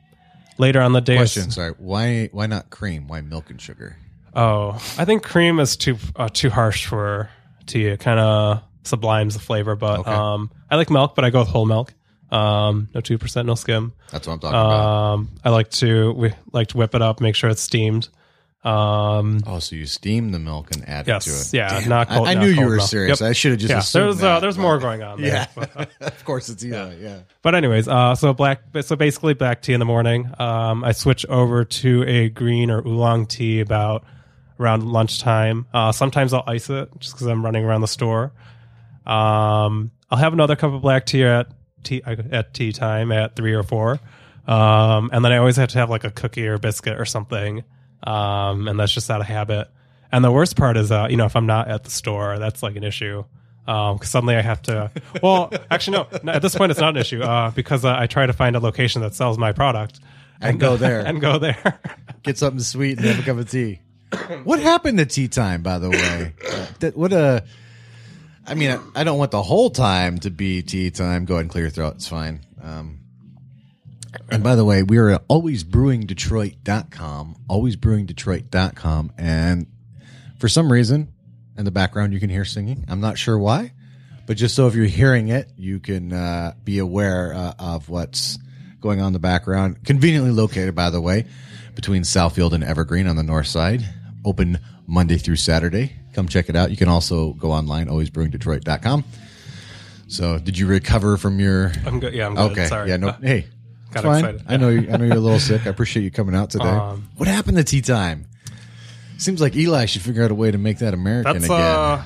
B: later on the day
A: question, sorry, why why not cream? Why milk and sugar?
B: Oh, I think cream is too uh, too harsh for tea. It kind of sublimes the flavor, but
A: Okay.
B: um, I like milk, but I go with whole milk. Um, no two percent, no skim.
A: That's what I'm talking about.
B: Um, I like to we like to whip it up, make sure it's steamed. Um,
A: Oh, so you steam the milk and add
B: yes,
A: it to it?
B: yeah,
A: Damn,
B: not cold.
A: I, I
B: not
A: knew you were
B: milk.
A: serious.
B: Yep.
A: I should have just
B: yeah,
A: assumed
B: there's uh, there's
A: but-
B: more going on. There.
A: Yeah, of course it's yeah, yeah.
B: but anyways, uh, so black, so basically black tea in the morning. Um, I switch over to a green or oolong tea about around lunchtime. Uh, sometimes I'll ice it just because I'm running around the store. Um, I'll have another cup of black tea at tea at tea time at three or four, um, and then I always have to have like a cookie or biscuit or something, um, and that's just out of habit. And the worst part is, uh, you know, if I'm not at the store, that's like an issue. Um, 'cause suddenly I have to. Well, actually, no. no, At this point, it's not an issue uh, because uh, I try to find a location that sells my product
A: And go there.
B: and go there.
A: Get something sweet and have a cup of tea. What happened to tea time, by the way? That what a. I mean, I, I don't want the whole time to be tea time. Go ahead and clear your throat. It's fine. Um, and by the way, we are at alwaysbrewingdetroit.com, alwaysbrewingdetroit.com. And for some reason, in the background, you can hear singing. I'm not sure why, but just so if you're hearing it, you can uh, be aware uh, of what's going on in the background. Conveniently located, by the way, between Southfield and Evergreen on the north side. Open Monday through Saturday. Come check it out. You can also go online, alwaysbrewingdetroit.com. So, did you recover from your?
B: I'm good. Yeah, I'm good.
A: Okay.
B: Sorry.
A: Yeah. No.
B: Uh,
A: hey.
B: Got
A: fine.
B: excited.
A: I know. You, I know you're a little sick. I appreciate you coming out today.
B: Um,
A: what happened to tea time? Seems like Eli should figure out a way to make that American
B: that's
A: again.
B: uh,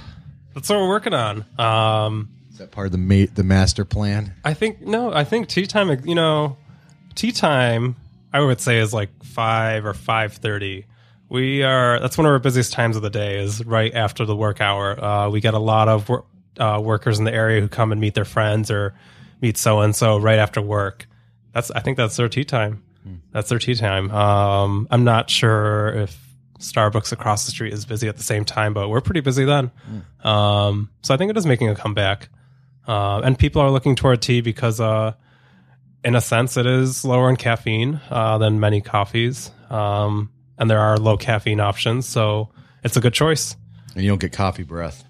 B: that's what we're working on. Um,
A: Is that part of the ma- the master plan?
B: I think no. I think tea time. You know, tea time. I would say is like five or five thirty. We are. That's one of our busiest times of the day. Is right after the work hour. Uh, we get a lot of wor- uh, workers in the area who come and meet their friends or meet so and so right after work. That's. I think that's their tea time. That's their tea time. Um, I'm not sure if Starbucks across the street is busy at the same time, but we're pretty busy then. Um, so I think it is making a comeback. Uh, and people are looking toward tea because, uh, in a sense, it is lower in caffeine uh, than many coffees. Um, and there are low caffeine options. So it's a good choice.
A: And you don't get coffee breath.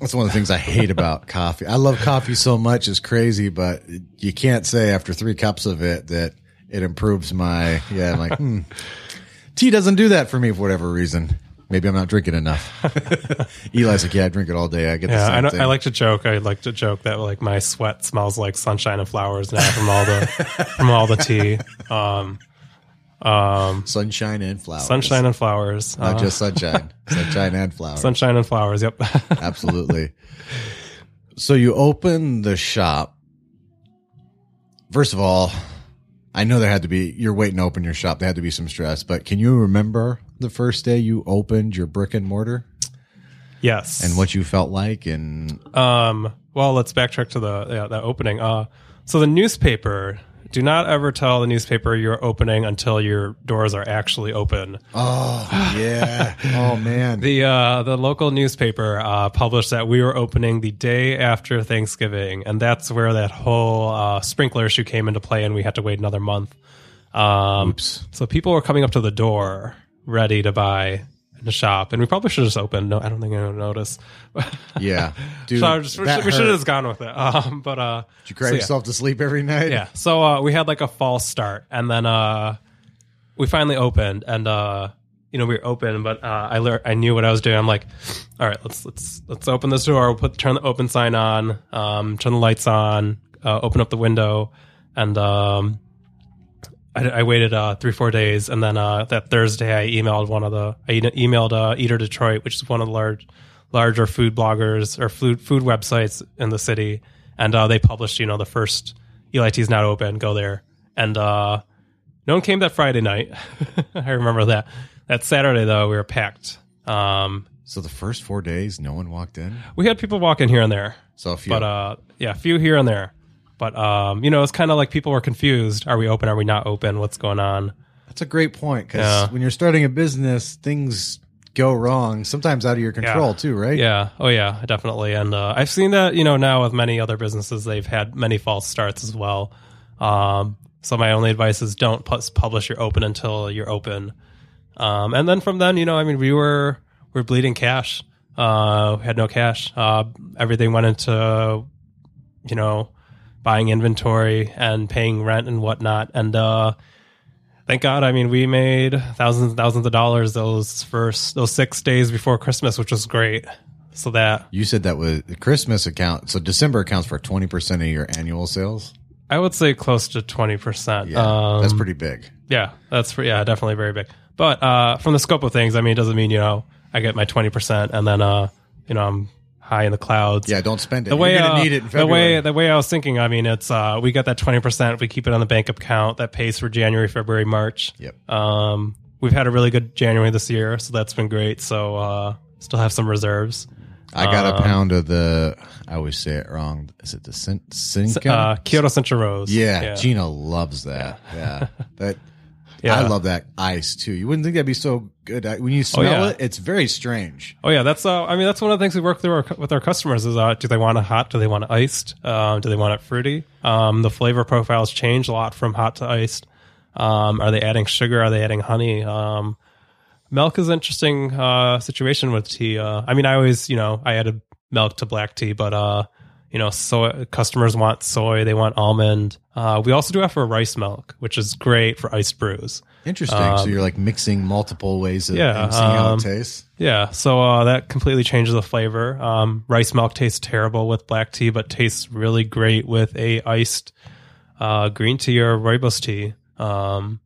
A: That's one of the things I hate about coffee. I love coffee so much, it's crazy, but you can't say after three cups of it that it improves my, yeah, I'm like, hmm. Tea doesn't do that for me for whatever reason. Maybe I'm not drinking enough. Eli's like, yeah, I drink it all day. I get the
B: Yeah,
A: same
B: I, know,
A: thing.
B: I like to joke. I like to joke that like my sweat smells like sunshine and flowers now from all the from all the tea. Um, um,
A: sunshine and flowers.
B: sunshine and flowers.
A: Not
B: Uh,
A: just sunshine. sunshine and flowers.
B: sunshine and flowers. Yep.
A: Absolutely. so you open the shop. First of all, I know there had to be, you're waiting to open your shop. There had to be some stress, but can you remember the first day you opened your brick and mortar
B: yes.
A: and what you felt like? And
B: Um, well, let's backtrack to the yeah, the opening. Uh, so the newspaper. Do not ever tell the newspaper you're opening until your doors are actually open.
A: oh, yeah. oh, man.
B: The uh, the local newspaper uh, published that we were opening the day after Thanksgiving, and that's where that whole uh, sprinkler issue came into play, and we had to wait another month. Um,
A: Oops.
B: So people were coming up to the door ready to buy the shop, and we probably should have just opened. No, I don't think anyone noticed.
A: Yeah. Dude,
B: so just, we should, we should have just gone with it. Um, but uh,
A: Did you cry
B: so yeah.
A: yourself to sleep every night?
B: yeah. So uh, we had like a false start, and then uh, we finally opened, and uh, you know we were open, but uh, I lear- I knew what I was doing. I'm like, all right, let's let's let's open this door. We'll put turn the open sign on, um, turn the lights on, uh, open up the window, and um, I, I waited uh, three four days, and then uh, that Thursday I emailed one of the I emailed uh, Eater Detroit, which is one of the large larger food bloggers or food food websites in the city, and uh, they published you know the first Eli Tea's not open, go there, and uh, no one came that Friday night. I remember that. That Saturday though, we were packed. Um,
A: So the first four days, no one walked in.
B: we had people walk in here and there,
A: So if you,
B: but uh, yeah, a few here and there. But um, you know, it's kind of like people were confused. Are we open? Are we not open? What's going on?
A: That's a great point because
B: Yeah.
A: when you're starting a business, things go wrong, sometimes out of your control too, right?
B: Yeah. Oh, yeah, definitely. And uh, I've seen that, you know, now with many other businesses, they've had many false starts as well. Um, so my only advice is don't pu- publish your open until you're open. Um, and then from then, you know, I mean, we were we are bleeding cash. Uh, we had no cash. Uh, everything went into, you know, buying inventory and paying rent and whatnot. And uh, thank God, I mean, we made thousands and thousands of dollars those first those six days before Christmas, which was great. So that
A: You said that was the Christmas account. So December accounts for 20% of your annual sales.
B: I would say close to twenty percent.
A: Yeah.
B: um,
A: that's pretty big.
B: Yeah, that's yeah, definitely very big. But uh, from the scope of things, I mean, it doesn't mean you know I get my twenty percent and then uh, you know I'm high in the clouds.
A: Yeah. Don't spend it.
B: The way
A: you're
B: uh,
A: need it in
B: the way the way I was thinking, I mean, it's uh, we got that twenty percent. We keep it on the bank account that pays for January, February, March.
A: Yep.
B: Um, we've had a really good January this year, so that's been great. So uh, still have some reserves.
A: I got
B: um,
A: a pound of the, I always say it wrong. Is it the Sin- Sinca?
B: Uh, Kyoto Central Rose.
A: yeah, Gina loves that. Yeah. That,
B: Yeah.
A: I love that ice too. You wouldn't think that'd be so good. When you smell
B: yeah.
A: it, it's very strange.
B: Oh yeah, that's uh, I mean that's one of the things we work through our, with our customers is uh, do they want it hot? Do they want it iced? Um, do they want it fruity? Um, the flavor profiles change a lot from hot to iced. Um, are they adding sugar? Are they adding honey? Um, milk is an interesting uh, situation with tea. Uh, I mean, I always you know I added milk to black tea, but uh, you know, soy customers want soy, they want almond. Uh, we also do offer rice milk, which is great for iced brews.
A: Interesting. so you're like mixing multiple ways of
B: yeah,
A: seeing how
B: um,
A: it tastes.
B: Yeah, so uh, that completely changes the flavor. Um, rice milk tastes terrible with black tea, but tastes really great with a iced uh, green tea or rooibos tea. Um,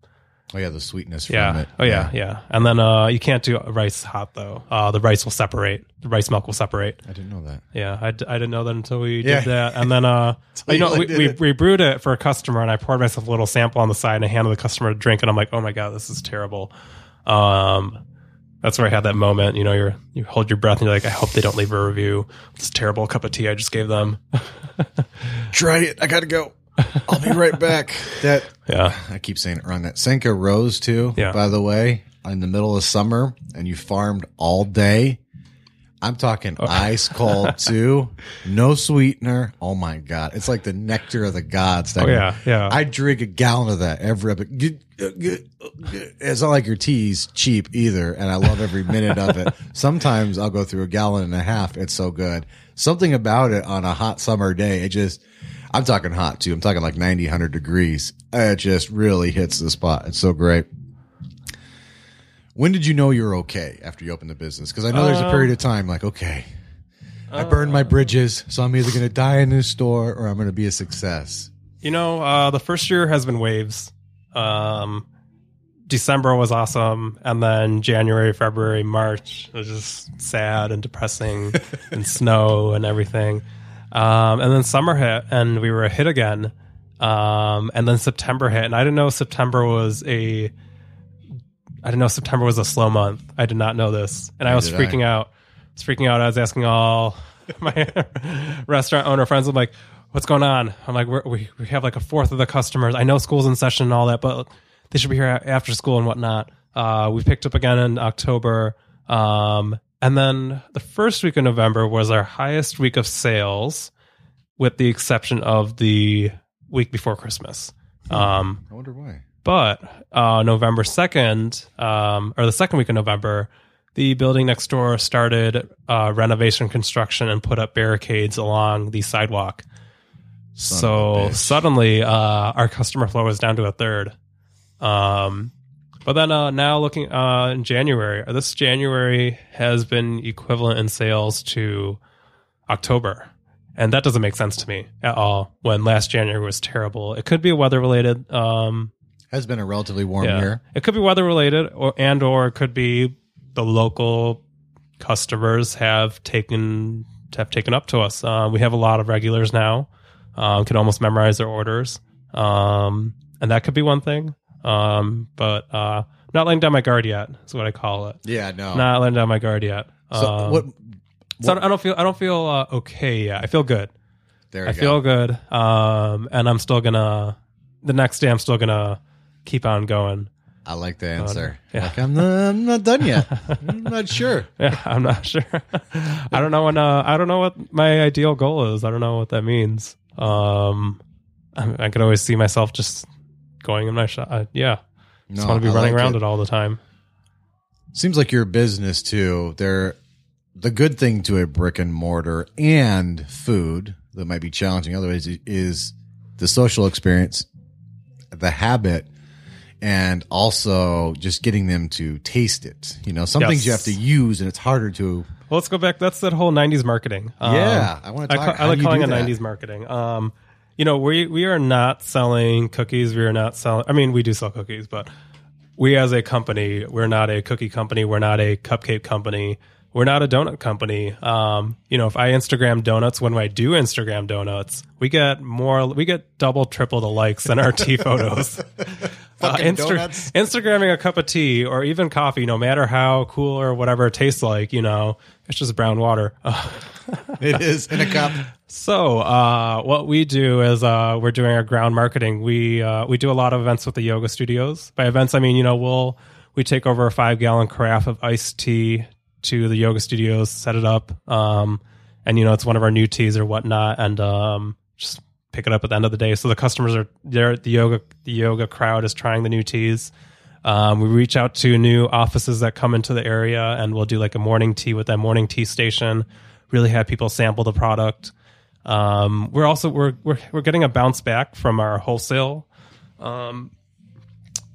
A: Oh yeah, the sweetness from
B: Yeah.
A: it.
B: Oh yeah, yeah. And then uh, you can't do rice hot though. Uh, the rice will separate. The rice milk will separate.
A: I didn't know that.
B: Yeah, I, d- I didn't know that until we
A: Yeah.
B: did that. And then, uh, you know, we, we, we brewed it for a customer and I poured myself a little sample on the side and I handed the customer a drink and I'm like, oh my God, this is terrible. Um, that's where I had that moment. You know, you're, you hold your breath and you're like, I hope they don't leave a review. This terrible cup of tea I just gave them.
A: Try it. I gotta go. I'll be right back. That
B: yeah.
A: I keep saying it wrong. That Senka Rose too.
B: Yeah.
A: By the way, in the middle of summer, and you farmed all day. I'm talking
B: Oh.
A: ice cold too. No sweetener. Oh my god, it's like the nectar of the gods. That
B: Oh, yeah, yeah.
A: I drink a gallon of that every. It's not like your tea's cheap either, and I love every minute of it. Sometimes I'll go through a gallon and a half. It's so good. Something about it on a hot summer day. It just. I'm talking hot too. I'm talking like 90, 100 degrees. It just really hits the spot. It's so great. When did you know you're okay after you opened the business? Because I know there's a period of time like, okay, I burned my bridges, so I'm either going to die in this store or I'm going to be a success.
B: You know, uh, the first year has been waves. Um, December was awesome, and then January, February, March was just sad and depressing, and snow and everything. Um, and then summer hit, and we were a hit again. Um, and then September hit, and I didn't know September was a. I didn't know September was a slow month. I did not know this, and I was freaking out. I was freaking out. I was asking all my restaurant owner friends. I'm like, "What's going on?" I'm like, We're, "We we have like a fourth of the customers. I know school's in session and all that, but they should be here after school and whatnot." Uh, we picked up again in October, um, and then the first week of November was our highest week of sales, with the exception of the week before Christmas. Um,
A: I wonder why.
B: but uh, November 2nd, um, or the second week of November, the building next door started uh, renovation construction and put up barricades along the sidewalk.
A: Son
B: so
A: of a bitch.
B: suddenly, uh, our customer flow was down to a third. Um, but then uh, now looking uh, in January, this January has been equivalent in sales to October. And that doesn't make sense to me at all when last January was terrible. It could be weather related. Um,
A: Has been a relatively warm
B: yeah.
A: year.
B: It could be weather related, or and or it could be the local customers have taken have taken up to us. Uh, we have a lot of regulars now. Um, can almost memorize their orders, um, and that could be one thing. Um, but uh, not letting down my guard yet. Is what I call it.
A: Yeah, no.
B: Not letting down my guard yet.
A: so
B: Um,
A: what?
B: so I don't feel I don't feel uh, okay yet. I feel good.
A: There
B: I
A: you
B: feel good. Um, and I'm still gonna the next day. I'm still gonna keep on going.
A: I like the answer.
B: yeah.
A: Like I'm not, I'm not done yet. I'm not sure.
B: Yeah, I'm not sure. I don't know when. Uh, I don't know what my ideal goal is. I don't know what that means. Um, I, I could always see myself just going in my shot. Uh, yeah, just want to be
A: I
B: running
A: like
B: around
A: it.
B: it. all the time.
A: Seems like your business too. They're the good thing to a brick and mortar and food that might be challenging otherwise is the social experience, the habit, and also just getting them to taste it. You know, some
B: Yes.
A: things you have to use and it's harder to.
B: Well, let's go back. That's that whole '90s marketing. Um,
A: Yeah, I wanna
B: I, ca- I like calling it
A: that?
B: '90s marketing. Um, you know, we we are not selling cookies. We are not selling. I mean, we do sell cookies, but we as a company, we're not a cookie company. We're not a cupcake company. We're not a donut company. Um, you know, if I Instagram donuts, when I do Instagram donuts, we get more, we get double, triple the likes than our tea photos. Uh,
A: donuts.
B: Instagramming a cup of tea or even coffee, no matter how cool or whatever it tastes like, you know, it's just brown water.
A: It is in a cup.
B: So, uh, what we do is uh, we're doing our ground marketing. We uh, we do a lot of events with the yoga studios. By events, I mean you know we'll we take over a five gallon carafe of iced tea to the yoga studios, set it up, um, and you know it's one of our new teas or whatnot, and um, just pick it up at the end of the day. So the customers are there. The yoga the yoga crowd is trying the new teas. Um, we reach out to new offices that come into the area, and we'll do like a morning tea with that morning tea station. Really have people sample the product. Um, we're also we're, we're we're getting a bounce back from our wholesale, um,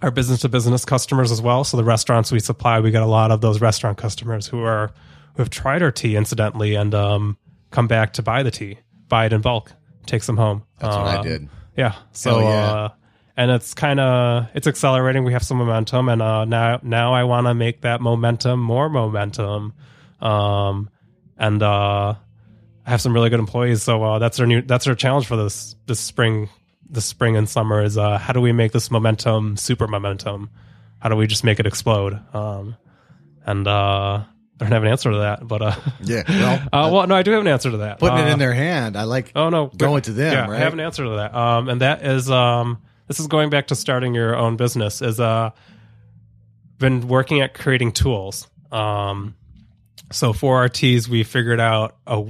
B: our business to business customers as well. So the restaurants we supply, we get a lot of those restaurant customers who are who have tried our tea incidentally and um, come back to buy the tea, buy it in bulk, take some home.
A: That's what I
B: Uh,
A: did.
B: yeah. So
A: yeah.
B: uh and it's kind of it's accelerating. We have some momentum, and uh, now now I want to make that momentum more momentum, um, and uh, I have some really good employees. So uh, that's our new that's our challenge for this this spring this spring and summer is uh, how do we make this momentum super momentum? How do we just make it explode? Um, and uh, I don't have an answer to that, but uh,
A: Yeah. Well,
B: uh, well, no, I do have an answer to that.
A: putting
B: Uh,
A: it in their hand, I like.
B: Oh no,
A: Going to them,
B: Yeah,
A: right?
B: I have an answer to that. Um, and that is um, this is going back to starting your own business. Is uh, been working at creating tools. Um, so for our teas, we figured out a,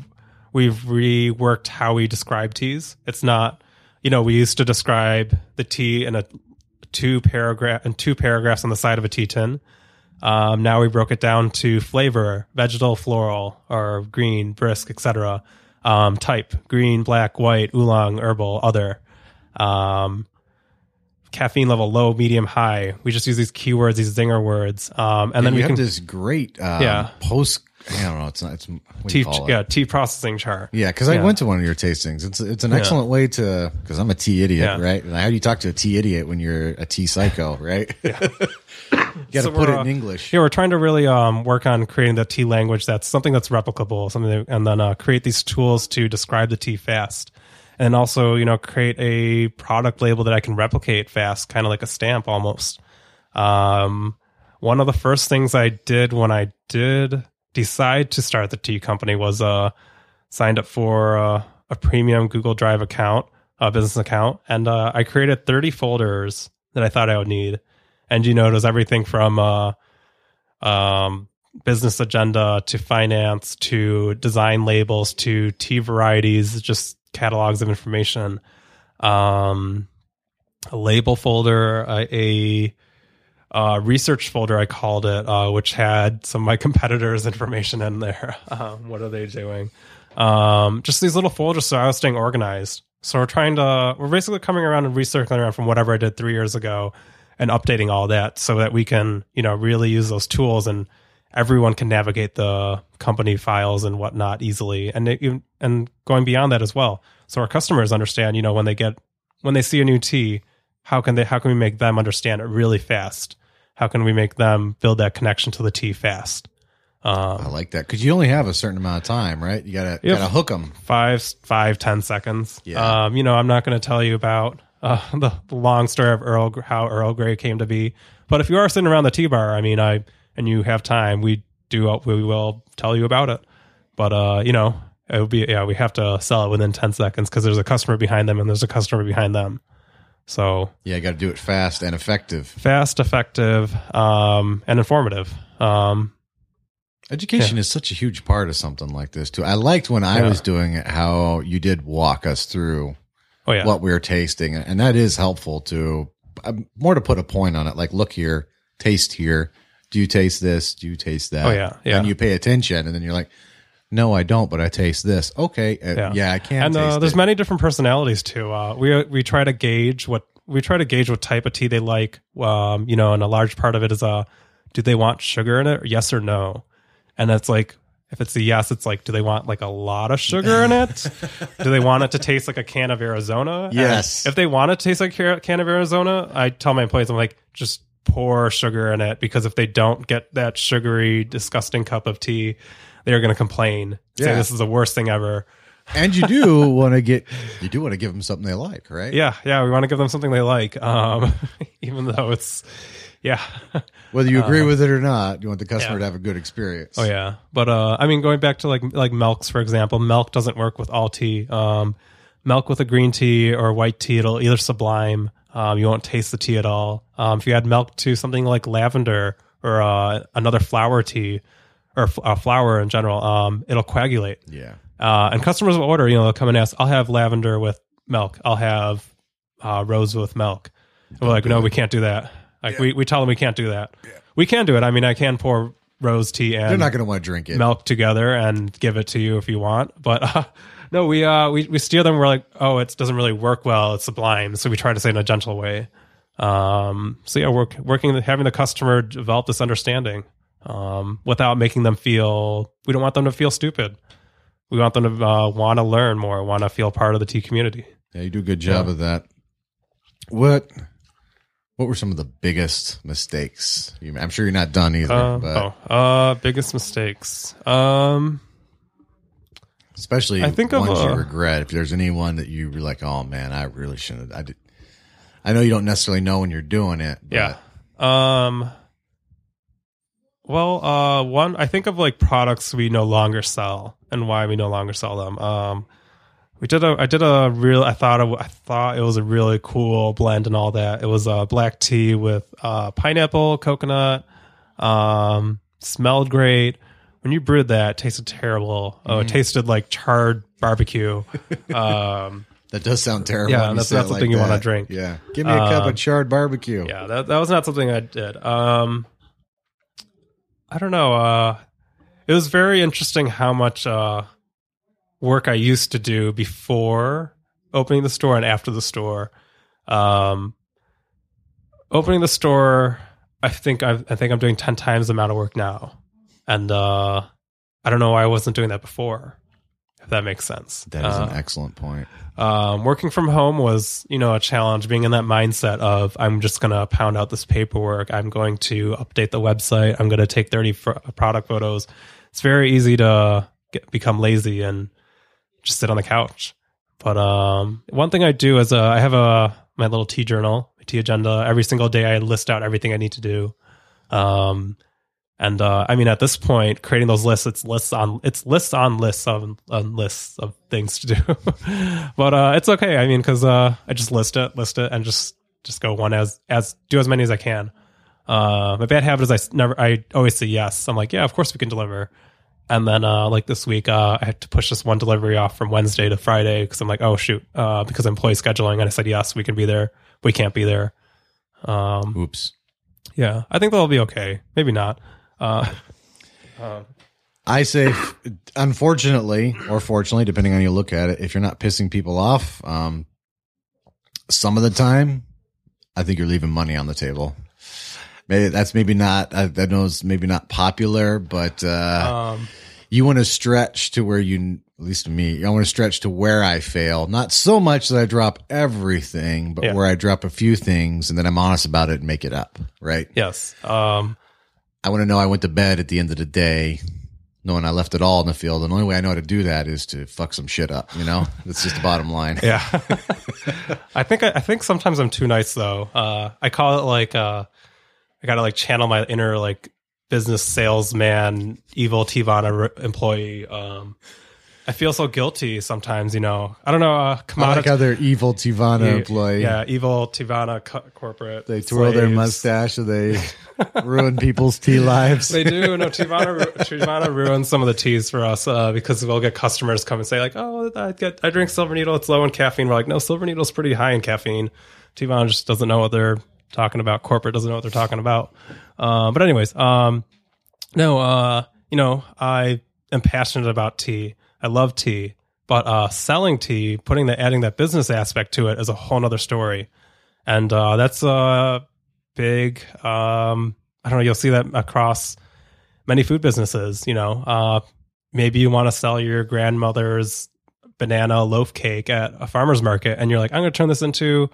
B: we've reworked how we describe teas. It's not, you know, we used to describe the tea in a two paragraph and two paragraphs on the side of a tea tin. Um, now we broke it down to flavor, vegetal, floral, or green, brisk, etc. Um, type: green, black, white, oolong, herbal, other. Um, caffeine level: low, medium, high. We just use these keywords, these zinger words, um, and
A: And
B: then we
A: have
B: can
A: this great um,
B: Yeah.
A: post. I don't know. It's not. It's
B: tea,
A: it?
B: yeah, tea processing char.
A: Yeah, because I went to one of your tastings. It's it's an excellent way to because I'm a tea idiot,
B: Yeah.
A: right? And how do you talk to a tea idiot when you're a tea psycho, right? you got to
B: So
A: put it
B: uh,
A: in English.
B: Yeah, we're trying to really um, work on creating the tea language that's something that's replicable, something, that, and then uh, create these tools to describe the tea fast, and also you know create a product label that I can replicate fast, kind of like a stamp almost. Um, one of the first things I did when I did decide to start the tea company was uh, signed up for uh, a premium Google Drive account, a business account, and uh, I created 30 folders that I thought I would need. And you know, it was everything from uh, um, business agenda to finance to design labels to tea varieties, just catalogs of information. Um, a label folder, a, a uh, research folder, I called it, uh, which had some of my competitors' information in there. Um, what are they doing? Um, just these little folders, so I was staying organized. So we're trying to, we're basically coming around and recircling around from whatever I did three years ago and updating all that so that we can, you know, really use those tools and everyone can navigate the company files and whatnot easily. And it, and going beyond that as well. So our customers understand, you know, when they get, when they see a new tea, how can they, how can we make them understand it really fast? How can we make them build that connection to the tea fast? Um,
A: I like that because you only have a certain amount of time, right? You gotta
B: Yep.
A: gotta hook them.
B: five, five, ten seconds.
A: Yeah.
B: Um, you know, I'm not going to tell you about uh, the, the long story of Earl, how Earl Grey came to be. But if you are sitting around the tea bar, I mean, I and you have time, we do we will tell you about it. But uh, you know, it would be yeah, we have to sell it within ten seconds because there's a customer behind them and there's a customer behind them. So
A: Yeah, you got to do it fast and effective.
B: fast, effective, um, and informative. Um,
A: Education is such a huge part of something like this too. I liked when I
B: Yeah.
A: was doing it how you did walk us through
B: oh yeah,
A: what we were tasting, and that is helpful to uh, more to put a point on it. Like, look here, taste here. Do you taste this? Do you taste that?
B: Oh, yeah, yeah.
A: And you pay attention, and then you're like, no, I don't, but I taste this. Okay, uh, yeah, I can.
B: and uh, there's
A: it.
B: many different personalities too. Uh, we we try to gauge what we try to gauge what type of tea they like. Um, you know, and a large part of it is uh, do they want sugar in it? Or yes or no? And that's like if it's a yes, it's like do they want like a lot of sugar in it? do they want it to taste like a can of Arizona? And
A: Yes.
B: if they want it to taste like a can of Arizona, I tell my employees, I'm like just pour sugar in it because if they don't get that sugary, disgusting cup of tea, they're going to complain. Say
A: Yeah.
B: this is the worst thing ever.
A: and you do want to get, you do want to give them something they like, right?
B: Yeah, yeah, we want to give them something they like, um, even though it's, yeah,
A: Whether you agree with it or not, you want the customer
B: yeah.
A: to have a good experience.
B: oh yeah. But uh, I mean, going back to like like milks, for example, milk doesn't work with all tea. Um, milk with a green tea or white tea, it'll either sublime. Um, you won't taste the tea at all. Um, if you add milk to something like lavender or uh, another flower tea or uh, flower in general, um, it'll coagulate.
A: Yeah.
B: Uh, and customers will order, you know, they'll come and ask, I'll have lavender with milk. I'll have uh, rose with milk. And we're like, no, we can't do that. Like we, we tell them we can't do that. We can do it. I mean, I can pour rose tea and They're
A: not going to want to drink it.
B: milk together and give it to you if you want. But uh, no, we, uh, we, we steer them. We're like, oh, it doesn't really work well. It's sublime. So we try to say in a gentle way. Um, so yeah, work, working, having the customer develop this understanding, um, without making them feel, we don't want them to feel stupid. We want them to uh, want to learn more, want to feel part of the tea community.
A: Yeah, you do a good job of that. What What were some of the biggest mistakes? You, I'm sure you're not done either,
B: Uh,
A: but
B: oh, uh, biggest mistakes. Um,
A: especially
B: I think of
A: ones you regret. If there's anyone that you were like, oh man, I really shouldn't. I did. I know you don't necessarily know when you're doing it. but
B: yeah. Um. Well, uh, one I think of like products we no longer sell and why we no longer sell them. Um, we did a I did a real I thought it, I thought it was a really cool blend and all that. It was a black tea with uh, pineapple, coconut. Um, smelled great. When you brewed that, it tasted terrible. Oh,
A: Mm.
B: it tasted like charred barbecue. um,
A: That does sound terrible.
B: Yeah, that's not something
A: like
B: you wanna drink.
A: Yeah, give me a cup
B: Um,
A: of charred barbecue.
B: yeah that, that was not something i did um i don't know uh it was very interesting how much uh work i used to do before opening the store and after the store. Um opening the store i think I've, i think i'm doing 10 times the amount of work now. And uh i don't know why i wasn't doing that before if that makes sense
A: That is
B: Uh,
A: an excellent point.
B: um, working from home was, you know, a challenge. Being in that mindset of I'm just going to pound out this paperwork. I'm going to update the website. I'm going to take 30 fr- product photos. It's very easy to get, become lazy and just sit on the couch. But um, one thing I do is uh, I have a my little tea journal, my tea agenda. Every single day, I list out everything I need to do. Um, and uh, I mean, at this point, creating those lists, it's lists on it's lists on lists on, on lists of things to do. but uh, it's okay. I mean, because uh, I just list it, list it, and just just go one as as do as many as I can. Uh, my bad habit is I never I always say yes. I'm like, yeah, of course we can deliver. And then uh, like this week, uh, I had to push this one delivery off from Wednesday to Friday because I'm like, oh shoot, uh, because employee scheduling, and I said yes, we can be there. We can't be there. Um,
A: Oops.
B: yeah, I think they'll be okay. Maybe not. Uh,
A: I say, unfortunately or fortunately, depending on how you look at it, if you're not pissing people off, um, some of the time, I think you're leaving money on the table. Maybe that's maybe not. I, I know it's maybe not popular, but uh,
B: um,
A: you want to stretch to where you, at least to me, I want to stretch to where I fail. Not so much that I drop everything, but
B: Yeah.
A: where I drop a few things and then I'm honest about it and make it up. Right.
B: yes. Um,
A: I want to know I went to bed at the end of the day knowing I left it all in the field. And the only way I know how to do that is to fuck some shit up, you know? That's just the bottom line.
B: yeah. I think I, I think sometimes I'm too nice though. Uh, I call it like uh, I gotta like channel my inner like business salesman, evil Teavana re- employee. Um, I feel so guilty sometimes. You know, I don't know. Uh,
A: I like
B: commodity.
A: how they're evil Teavana employee.
B: Yeah, evil Teavana co- corporate.
A: They twirl their mustache and they ruin people's tea lives.
B: They do. No, Teavana, Teavana ruins some of the teas for us uh, because we'll get customers come and say like, "Oh, I get, I drink Silver Needle. It's low in caffeine." We're like, "No, Silver Needle's pretty high in caffeine." Teavana just doesn't know what they're talking about. Corporate doesn't know what they're talking about. Um, but anyways, um, no, uh, you know, I am passionate about tea. I love tea, but uh, selling tea, putting the adding that business aspect to it is a whole nother story, and uh, that's a big. Um, I don't know. You'll see that across many food businesses. You know, uh, maybe you want to sell your grandmother's banana loaf cake at a farmer's market, and you're like, I'm going to turn this into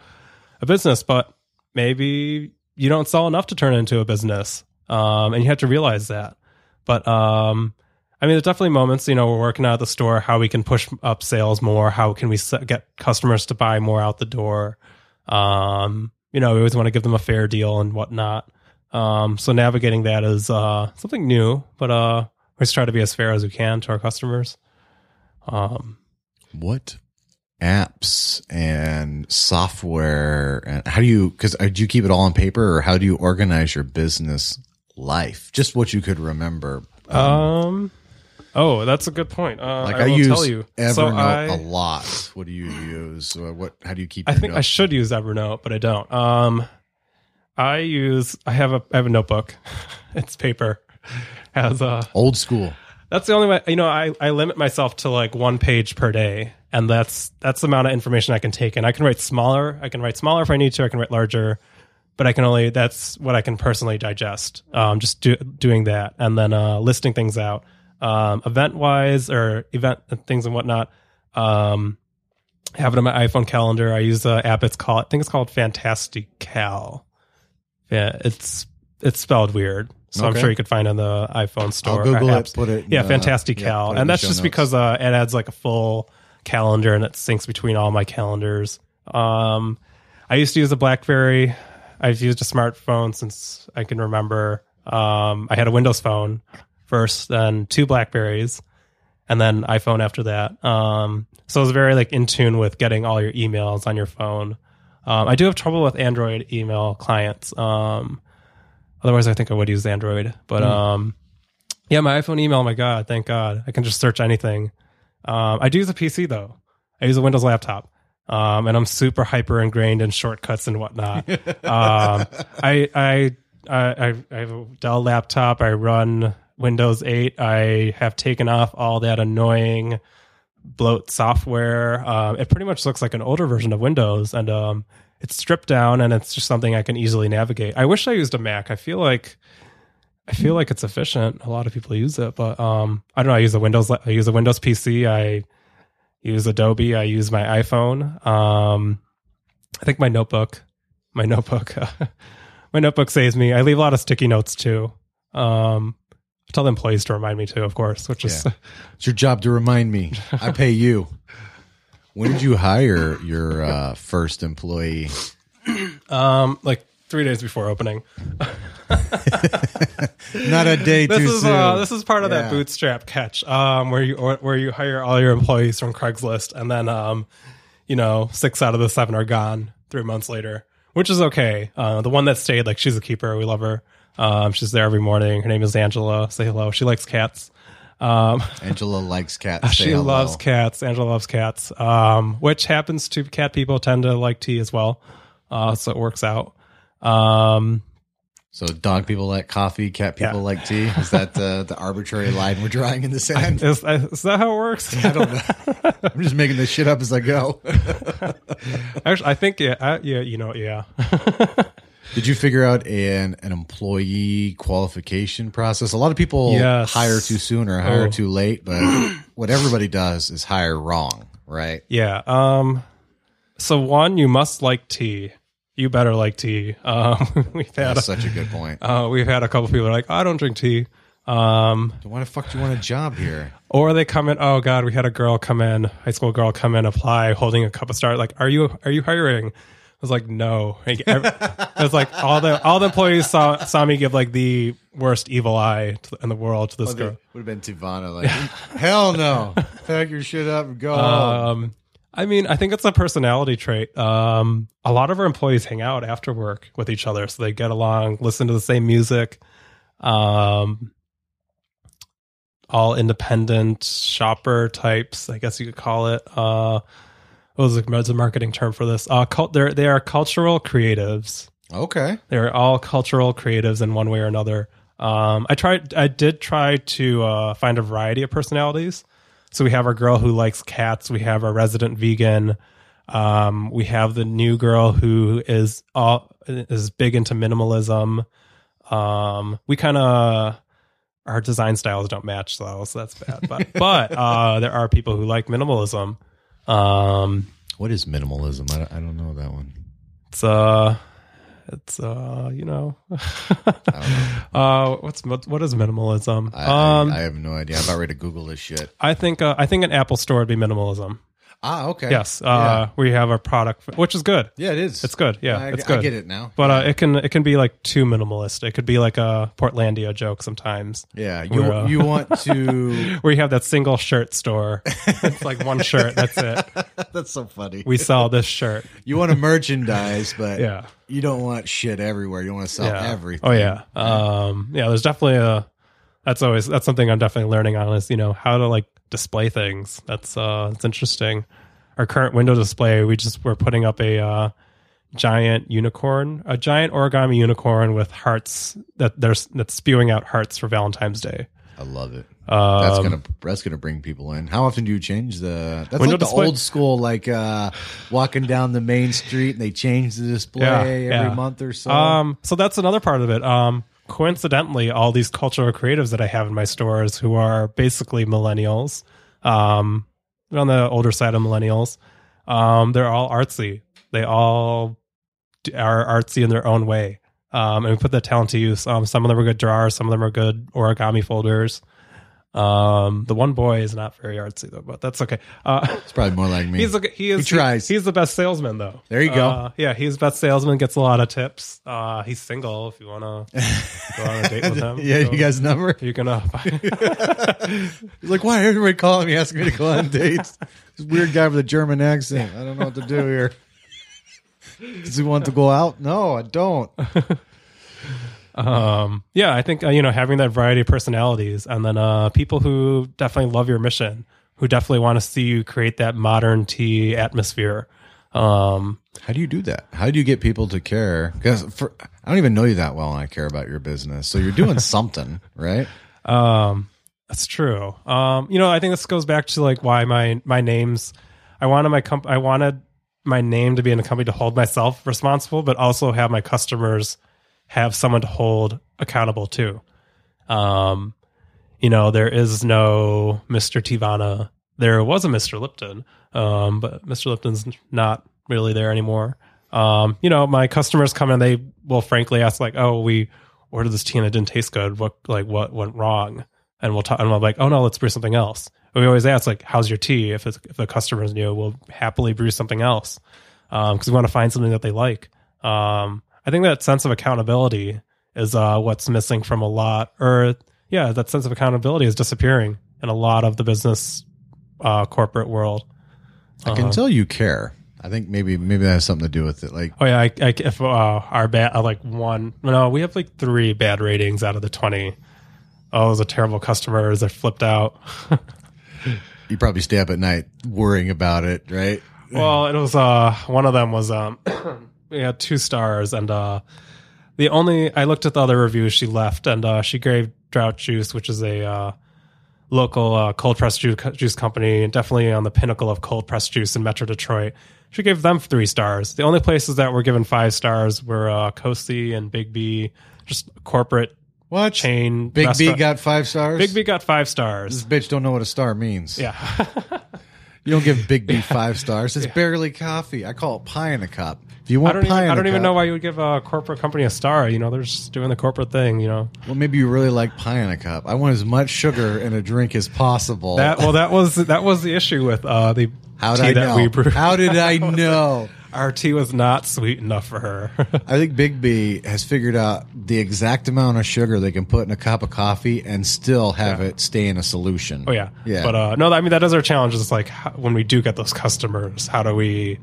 B: a business, but maybe you don't sell enough to turn it into a business, um, and you have to realize that. But um, I mean, there's definitely moments. You know, we're working out at the store how we can push up sales more. How can we get customers to buy more out the door? Um, you know, we always want to give them a fair deal and whatnot. Um, so navigating that is uh, something new, but uh, we just try to be as fair as we can to our customers. Um,
A: what apps and software and how do you because do you keep it all on paper or how do you organize your business life just what you could remember
B: um, oh, that's a good point. Uh,
A: like
B: I,
A: i,
B: will
A: use
B: tell you.
A: evernote
B: so I,
A: a lot what do you use what how do you keep
B: I think I should use Evernote, but I don't. Um, I use I have a I have a notebook. it's paper. Has a
A: old school
B: That's the only way. You know, I, I limit myself to like one page per day, and that's that's the amount of information I can take. And I can write smaller. I can write smaller if I need to. I can write larger, but I can only that's what I can personally digest. Um, just do, doing that, and then uh, listing things out, um, event wise or event things and whatnot. Um, have it on my iPhone calendar. I use the app. It's called I think it's called Fantastical. Yeah, it's it's spelled weird. So I'm sure you could find it in the iPhone store.
A: I'll Google it.
B: apps.
A: Put it.
B: yeah,
A: the-
B: Fantastical,
A: yeah, it
B: and that's just
A: notes.
B: because uh, it adds like a full calendar and it syncs between all my calendars. Um, I used to use a BlackBerry. I've used a smartphone since I can remember. Um, I had a Windows phone first, then two Blackberries, and then iPhone after that. Um, so I was very like in tune with getting all your emails on your phone. Um, I do have trouble with Android email clients. Um, otherwise, I think I would use Android. But um, yeah, my iPhone email. My God, thank God, I can just search anything. Um, I do use a PC though. I use a Windows laptop. Um, and I'm super hyper ingrained in shortcuts and whatnot. um, I, I, I, I have a Dell laptop. I run Windows 8. I have taken off all that annoying bloat software. Um, it pretty much looks like an older version of Windows, and um, it's stripped down, and it's just something I can easily navigate. I wish I used a Mac. I feel like I feel like it's efficient. A lot of people use it, but um, I don't know. I use a Windows. I use a Windows PC. I use Adobe. I use my iPhone. Um, I think my notebook, my notebook, my notebook saves me. I leave a lot of sticky notes too. Um, tell the employees to remind me too, of course, which is
A: Yeah. It's your job to remind me. I pay you. When did you hire your uh, first employee?
B: um like three days before opening.
A: Not a day
B: This
A: too
B: is
A: soon.
B: uh, this is part of
A: Yeah.
B: that bootstrap catch, um, where you or, where you hire all your employees from Craigslist, and then um, you know, six out of the seven are gone three months later, which is okay. Uh, the one that stayed, like she's a keeper, we love her. Um, she's there every morning. Her name is Angela. Say hello. She likes cats. Um,
A: Angela likes cats.
B: She
A: hello.
B: loves cats. Angela loves cats. Um, which happens to cat people tend to like tea as well. Uh, so it works out. Um,
A: So dog people like coffee, cat people
B: Yeah.
A: like tea. Is that the the arbitrary line we're drawing in the sand?
B: is, is that how it works?
A: I don't know. I'm just making this shit up as I go.
B: Actually, I think yeah, I, yeah, you know, yeah.
A: Did you figure out an an employee qualification process? A lot of people
B: Yes.
A: hire too soon or hire
B: Oh.
A: too late, but what everybody does is hire wrong, right?
B: Yeah. Um. So one, you must like tea. You better like tea. Um. We've had
A: That's
B: a,
A: such a good point.
B: uh, we've had a couple people are like, I don't drink tea. Um.
A: Why the fuck do you want a job here?
B: Or they come in. Oh God, we had a girl come in, high school girl come in, apply, holding a cup of Star. Like, are you are you hiring? I was like, no. Like, ev- It was like all the all the employees saw saw me give like the worst evil eye to, in the world to this girl.
A: Would have been Teavana like, hell no. Pack your shit up and go.
B: Um, I mean, I think it's a personality trait. Um, a lot of our employees hang out after work with each other, so they get along, listen to the same music. Um, all independent shopper types, I guess you could call it. Uh, what was the what's the marketing term for this? Uh, cult, they're they are cultural creatives.
A: Okay.
B: They're all cultural creatives in one way or another. Um, I tried. I did try to uh, find a variety of personalities. So we have our girl who likes cats. We have our resident vegan. Um, we have the new girl who is all is big into minimalism. Um, we kind of our design styles don't match though, so that's bad. But but uh, there are people who like minimalism. Um,
A: What is minimalism? I don't, I don't know that one.
B: it's uh it's uh you know uh what's what is minimalism
A: I,
B: um
A: I, I have no idea. I'm about ready to Google this shit.
B: I think uh, I think an Apple store would be minimalism.
A: Ah, okay.
B: Yes, uh, we have a product which is good.
A: yeah. it is.
B: It's good. Yeah,
A: I,
B: it's
A: I
B: good.
A: get it now.
B: But uh, it can it can be like too minimalist. It could be like a Portlandia joke sometimes,
A: yeah, you
B: we're, uh,
A: you want to?
B: where you have that single shirt store. it's like one shirt. That's it.
A: That's so funny.
B: We sell this shirt.
A: You want to merchandise, but
B: Yeah.
A: you don't want shit everywhere. You want to sell
B: Yeah.
A: everything.
B: Oh yeah. Um. Yeah. There's definitely a. That's always that's something I'm definitely learning on is you know how to like display things. That's uh it's interesting. Our current window display, we just we're putting up a uh, giant unicorn, a giant origami unicorn with hearts that there's that's spewing out hearts for Valentine's Day.
A: I love it.
B: Um,
A: That's gonna that's gonna bring people in. How often do you change the? That's like the
B: display?
A: old school, like uh walking down the main street and they change the display
B: Yeah,
A: every
B: yeah.
A: month or so.
B: Um, so that's another part of it. Um, coincidentally, all these cultural creatives that I have in my stores who are basically millennials, um, on the older side of millennials, um, they're all artsy. They all are artsy in their own way. um, and we put that talent to use. Um, some of them are good drawers, some of them are good origami folders. Um, the one boy is not very artsy though, but that's okay. Uh,
A: It's probably more like me.
B: he's a, he is
A: He tries.
B: he's the best salesman though.
A: There you go.
B: Uh, yeah, he's the best salesman. Gets a lot of tips. Uh, he's single. If you want to go on a date with him,
A: yeah,
B: go-
A: you guys number.
B: You can. Uh,
A: He's like, why everybody calling me asking me to go on dates? This weird guy with a German accent. I don't know what to do here. Does he want to go out? No, I don't.
B: Um, yeah, I think uh, you know having that variety of personalities, and then uh, people who definitely love your mission, who definitely want to see you create that modern tea atmosphere. Um,
A: How do you do that? How do you get people to care? Because for I don't even know you that well, and I care about your business. So you're doing something, right?
B: Um, that's true. Um, you know, I think this goes back to like why my my name's. I wanted my comp. I wanted my name to be in a company to hold myself responsible, but also have my customers have someone to hold accountable to. Um, you know, there is no Mr. Teavana. There was a Mr. Lipton, um, but Mr. Lipton's not really there anymore. Um, you know, my customers come and they will frankly ask like, "Oh, we ordered this tea and it didn't taste good. What like what went wrong?" And we'll talk. And I'm like, "Oh no, let's brew something else." And we always ask like, "How's your tea?" If if the customer's new, we'll happily brew something else because we want to find something that they like. Um, I think that sense of accountability is uh, what's missing from a lot, or yeah, that sense of accountability is disappearing in a lot of the business uh, corporate world.
A: I can tell you care. I think maybe maybe that has something to do with it. Like
B: Oh yeah, I, I, if uh, our bad uh, like one, no, we have like three bad ratings out of the twenty. Oh, those are terrible customers. They're flipped out.
A: you probably stay up at night worrying about it, right?
B: well, it was uh one of them was um we had two stars and uh the only I looked at the other reviews she left and uh she gave Drought Juice, which is a uh local uh, cold pressed juice, juice company and definitely on the pinnacle of cold pressed juice in Metro Detroit. She gave them three stars. The only places that were given five stars were uh, Coasty and Biggby, just corporate
A: What?
B: chain. Biggby
A: got five stars.
B: Biggby got five stars.
A: This bitch don't know what a star means.
B: Yeah,
A: You don't give Biggby five stars. It's barely coffee. I call it pie in a cup. You
B: I don't. Even,
A: in
B: I
A: a
B: don't even
A: cup-
B: know why you would give a corporate company a star. You know, they're just doing the corporate thing. You know
A: Well, maybe you really like pie in a cup. I want as much sugar in a drink as possible.
B: that. Well, that was that was the issue with uh, the
A: How
B: tea
A: did I
B: that
A: know?
B: we brewed.
A: How did I know?
B: Our tea was not sweet enough for her.
A: I think Biggby has figured out the exact amount of sugar they can put in a cup of coffee and still have it stay in a solution.
B: Oh yeah,
A: Yeah.
B: But uh, no, I mean that is our challenge. Is like how, when we do get those customers, how do we?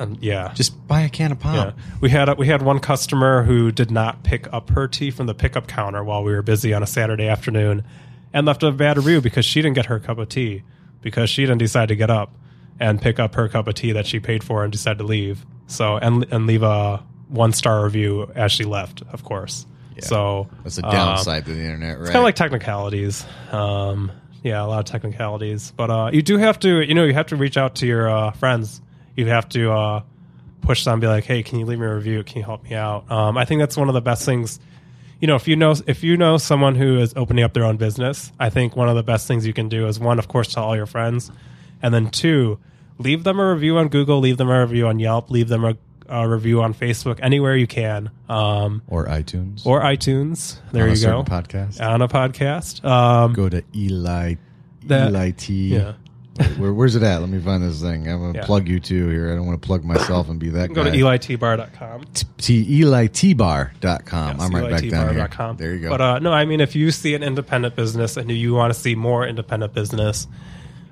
B: And yeah,
A: Just buy a can of pop.
B: yeah. We had a, we had one customer who did not pick up her tea from the pickup counter while we were busy on a Saturday afternoon, and left a bad review because she didn't get her cup of tea because she didn't decide to get up and pick up her cup of tea that she paid for and decided to leave. So and and leave a one star review as she left, of course. Yeah. So
A: That's a
B: um,
A: downside to the internet, right?
B: it's kind of like technicalities. Um, yeah, a lot of technicalities. But uh, you do have to, you know, you have to reach out to your uh, friends. You have to uh, push them, be like, "Hey, can you leave me a review? Can you help me out?" Um, I think that's one of the best things. You know, if you know if you know someone who is opening up their own business, I think one of the best things you can do is one, of course, tell all your friends, and then two, leave them a review on Google, leave them a review on Yelp, leave them a, a review on Facebook, anywhere you can, um,
A: or iTunes.
B: or iTunes. There you go
A: podcast.
B: on a podcast. Um,
A: Go to Eli
B: That-
A: Eli Tea.
B: yeah.
A: Where, where's it at? Let me find this thing. I'm gonna
B: Yeah.
A: plug you too here. I don't want to plug myself and be that
B: go
A: guy.
B: to eliteabar.com.
A: T eliteabar.com.
B: Yes,
A: I'm right back down here.
B: eliteabar.com.
A: There you go.
B: But uh, no, I mean, if you see an independent business and you want to see more independent business,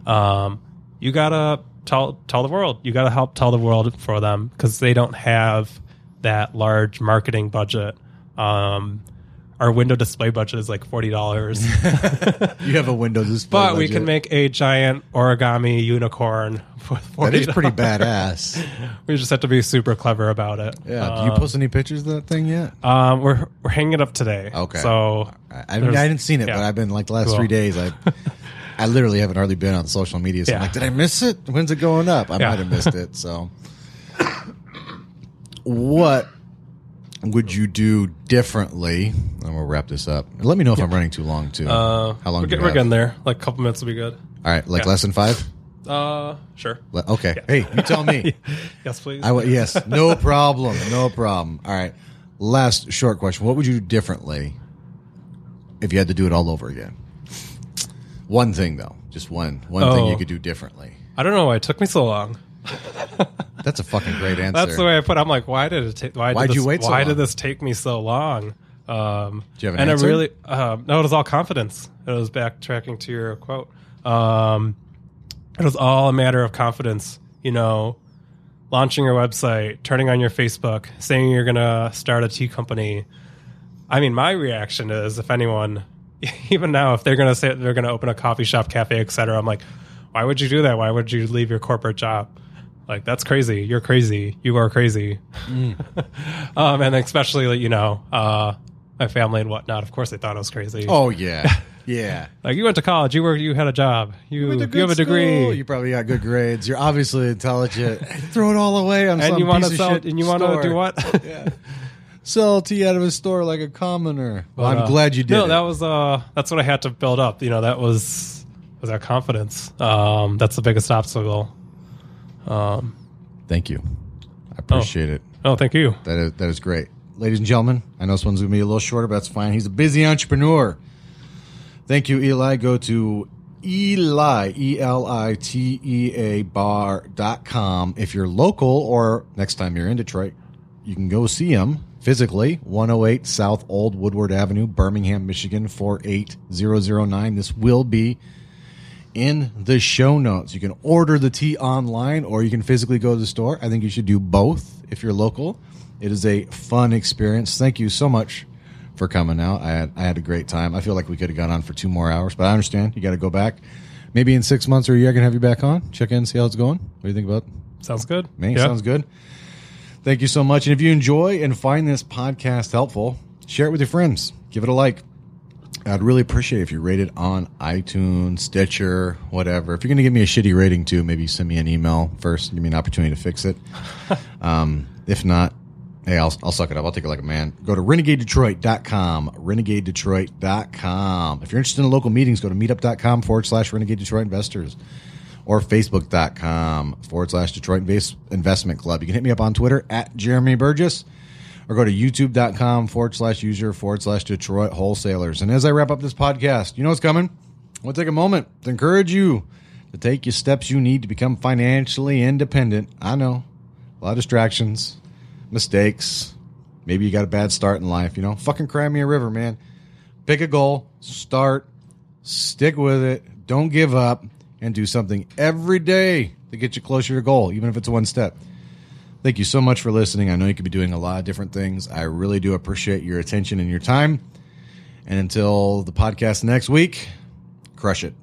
B: um, you gotta tell tell the world. You gotta help tell the world for them because they don't have that large marketing budget. Um, our window display budget is like forty dollars,
A: you have a window display.
B: but we can make a giant origami unicorn for
A: That is pretty badass.
B: We just have to be super clever about it.
A: Yeah. Do you post any pictures of that thing yet?
B: Um, we're we're hanging it up today.
A: Okay.
B: So
A: I, I, mean, I hadn't seen it,
B: yeah.
A: but I've been like the last
B: Cool.
A: three days. I I literally haven't hardly been on social media. So I'm
B: Yeah.
A: like, did I miss it? When's it going up? I
B: Yeah.
A: might have missed it. So, what would you do differently? And we'll wrap this up. Let me know if I'm running too long too.
B: uh,
A: How long?
B: We're,
A: do
B: get, we're
A: have?
B: getting there. Like a couple minutes will be good.
A: All right, like
B: Yeah.
A: lesson five.
B: Uh, sure.
A: Le- Okay. Hey, you tell me.
B: Yes, please.
A: I w- yes, no problem, no problem. All right. last short question: What would you do differently if you had to do it all over again? One thing, though, just one one thing
B: Oh.
A: you could do differently.
B: I don't know why it took me so long.
A: That's a fucking great answer.
B: That's the way I put. it. I'm like, why did it take? Why
A: Why'd
B: did
A: you wait so
B: Why
A: long?
B: did this take me so long? Um,
A: Do you have an
B: and
A: answer?
B: it really, um, no, it was all confidence. It was backtracking to your quote. Um, it was all a matter of confidence. You know, launching your website, turning on your Facebook, saying you're gonna start a tea company. I mean, my reaction is, if anyone, even now, if they're gonna say they're gonna open a coffee shop, cafe, etc., I'm like, why would you do that? Why would you leave your corporate job? Like that's crazy. You're crazy. You are crazy. um, and especially you know, uh, my family and whatnot. Of course, they thought I was crazy.
A: Oh yeah, yeah.
B: Like you went to college. You were. You had a job. You you,
A: to
B: have a degree.
A: school, You probably got good grades. You're obviously intelligent. Throw it all away on
B: and
A: some
B: you want to sell. And you want to do what?
A: Sell tea out of a store like a commoner. Well, I'm
B: Uh,
A: glad you did.
B: No,
A: it.
B: that was uh, that's what I had to build up. You know, that was was that confidence. Um, that's the biggest obstacle. Um,
A: Thank you. I appreciate it.
B: oh, thank you.
A: That is that is great, ladies and gentlemen. I know this one's gonna be a little shorter, but that's fine. He's a busy entrepreneur. Thank you, Eli. Go to Eli E L I T E A bar.com. If you're local or next time you're in Detroit, you can go see him physically 108 South Old Woodward Avenue, Birmingham, Michigan 48009. This will be in the show notes. You can order the tea online or you can physically go to the store. I think you should do both if you're local. It is a fun experience. Thank you so much for coming out. I had I had a great time. I feel like we could have gone on for two more hours, but I understand you got to go back. Maybe in six months or a year, I can have you back on. Check in, see how it's going. What do you think about
B: Sounds good.
A: me?
B: Yeah.
A: Sounds good. Thank you so much. And if you enjoy and find this podcast helpful, share it with your friends. Give it a like. I'd really appreciate it if you rate it on iTunes, Stitcher, whatever. If you're going to give me a shitty rating too, maybe send me an email first. Give me an opportunity to fix it. um, if not, hey, I'll, I'll suck it up. I'll take it like a man. Go to renegadedetroit.com. Renegadedetroit.com. If you're interested in local meetings, go to meetup.com forward slash renegade Detroit investors or facebook.com forward slash Detroit Invest- Investment Club. You can hit me up on Twitter at Jeremy Burgess or go to youtube.com forward slash user forward slash Detroit Wholesalers. And as I wrap up this podcast, you know what's coming? I want to take a moment to encourage you to take your steps you need to become financially independent. I know, a lot of distractions, mistakes. Maybe you got a bad start in life, you know? Fucking cry me a river, man. Pick a goal, start, stick with it, don't give up, and do something every day to get you closer to your goal, even if it's one step. Thank you so much for listening. I know you could be doing a lot of different things. I really do appreciate your attention and your time. And until the podcast next week, crush it.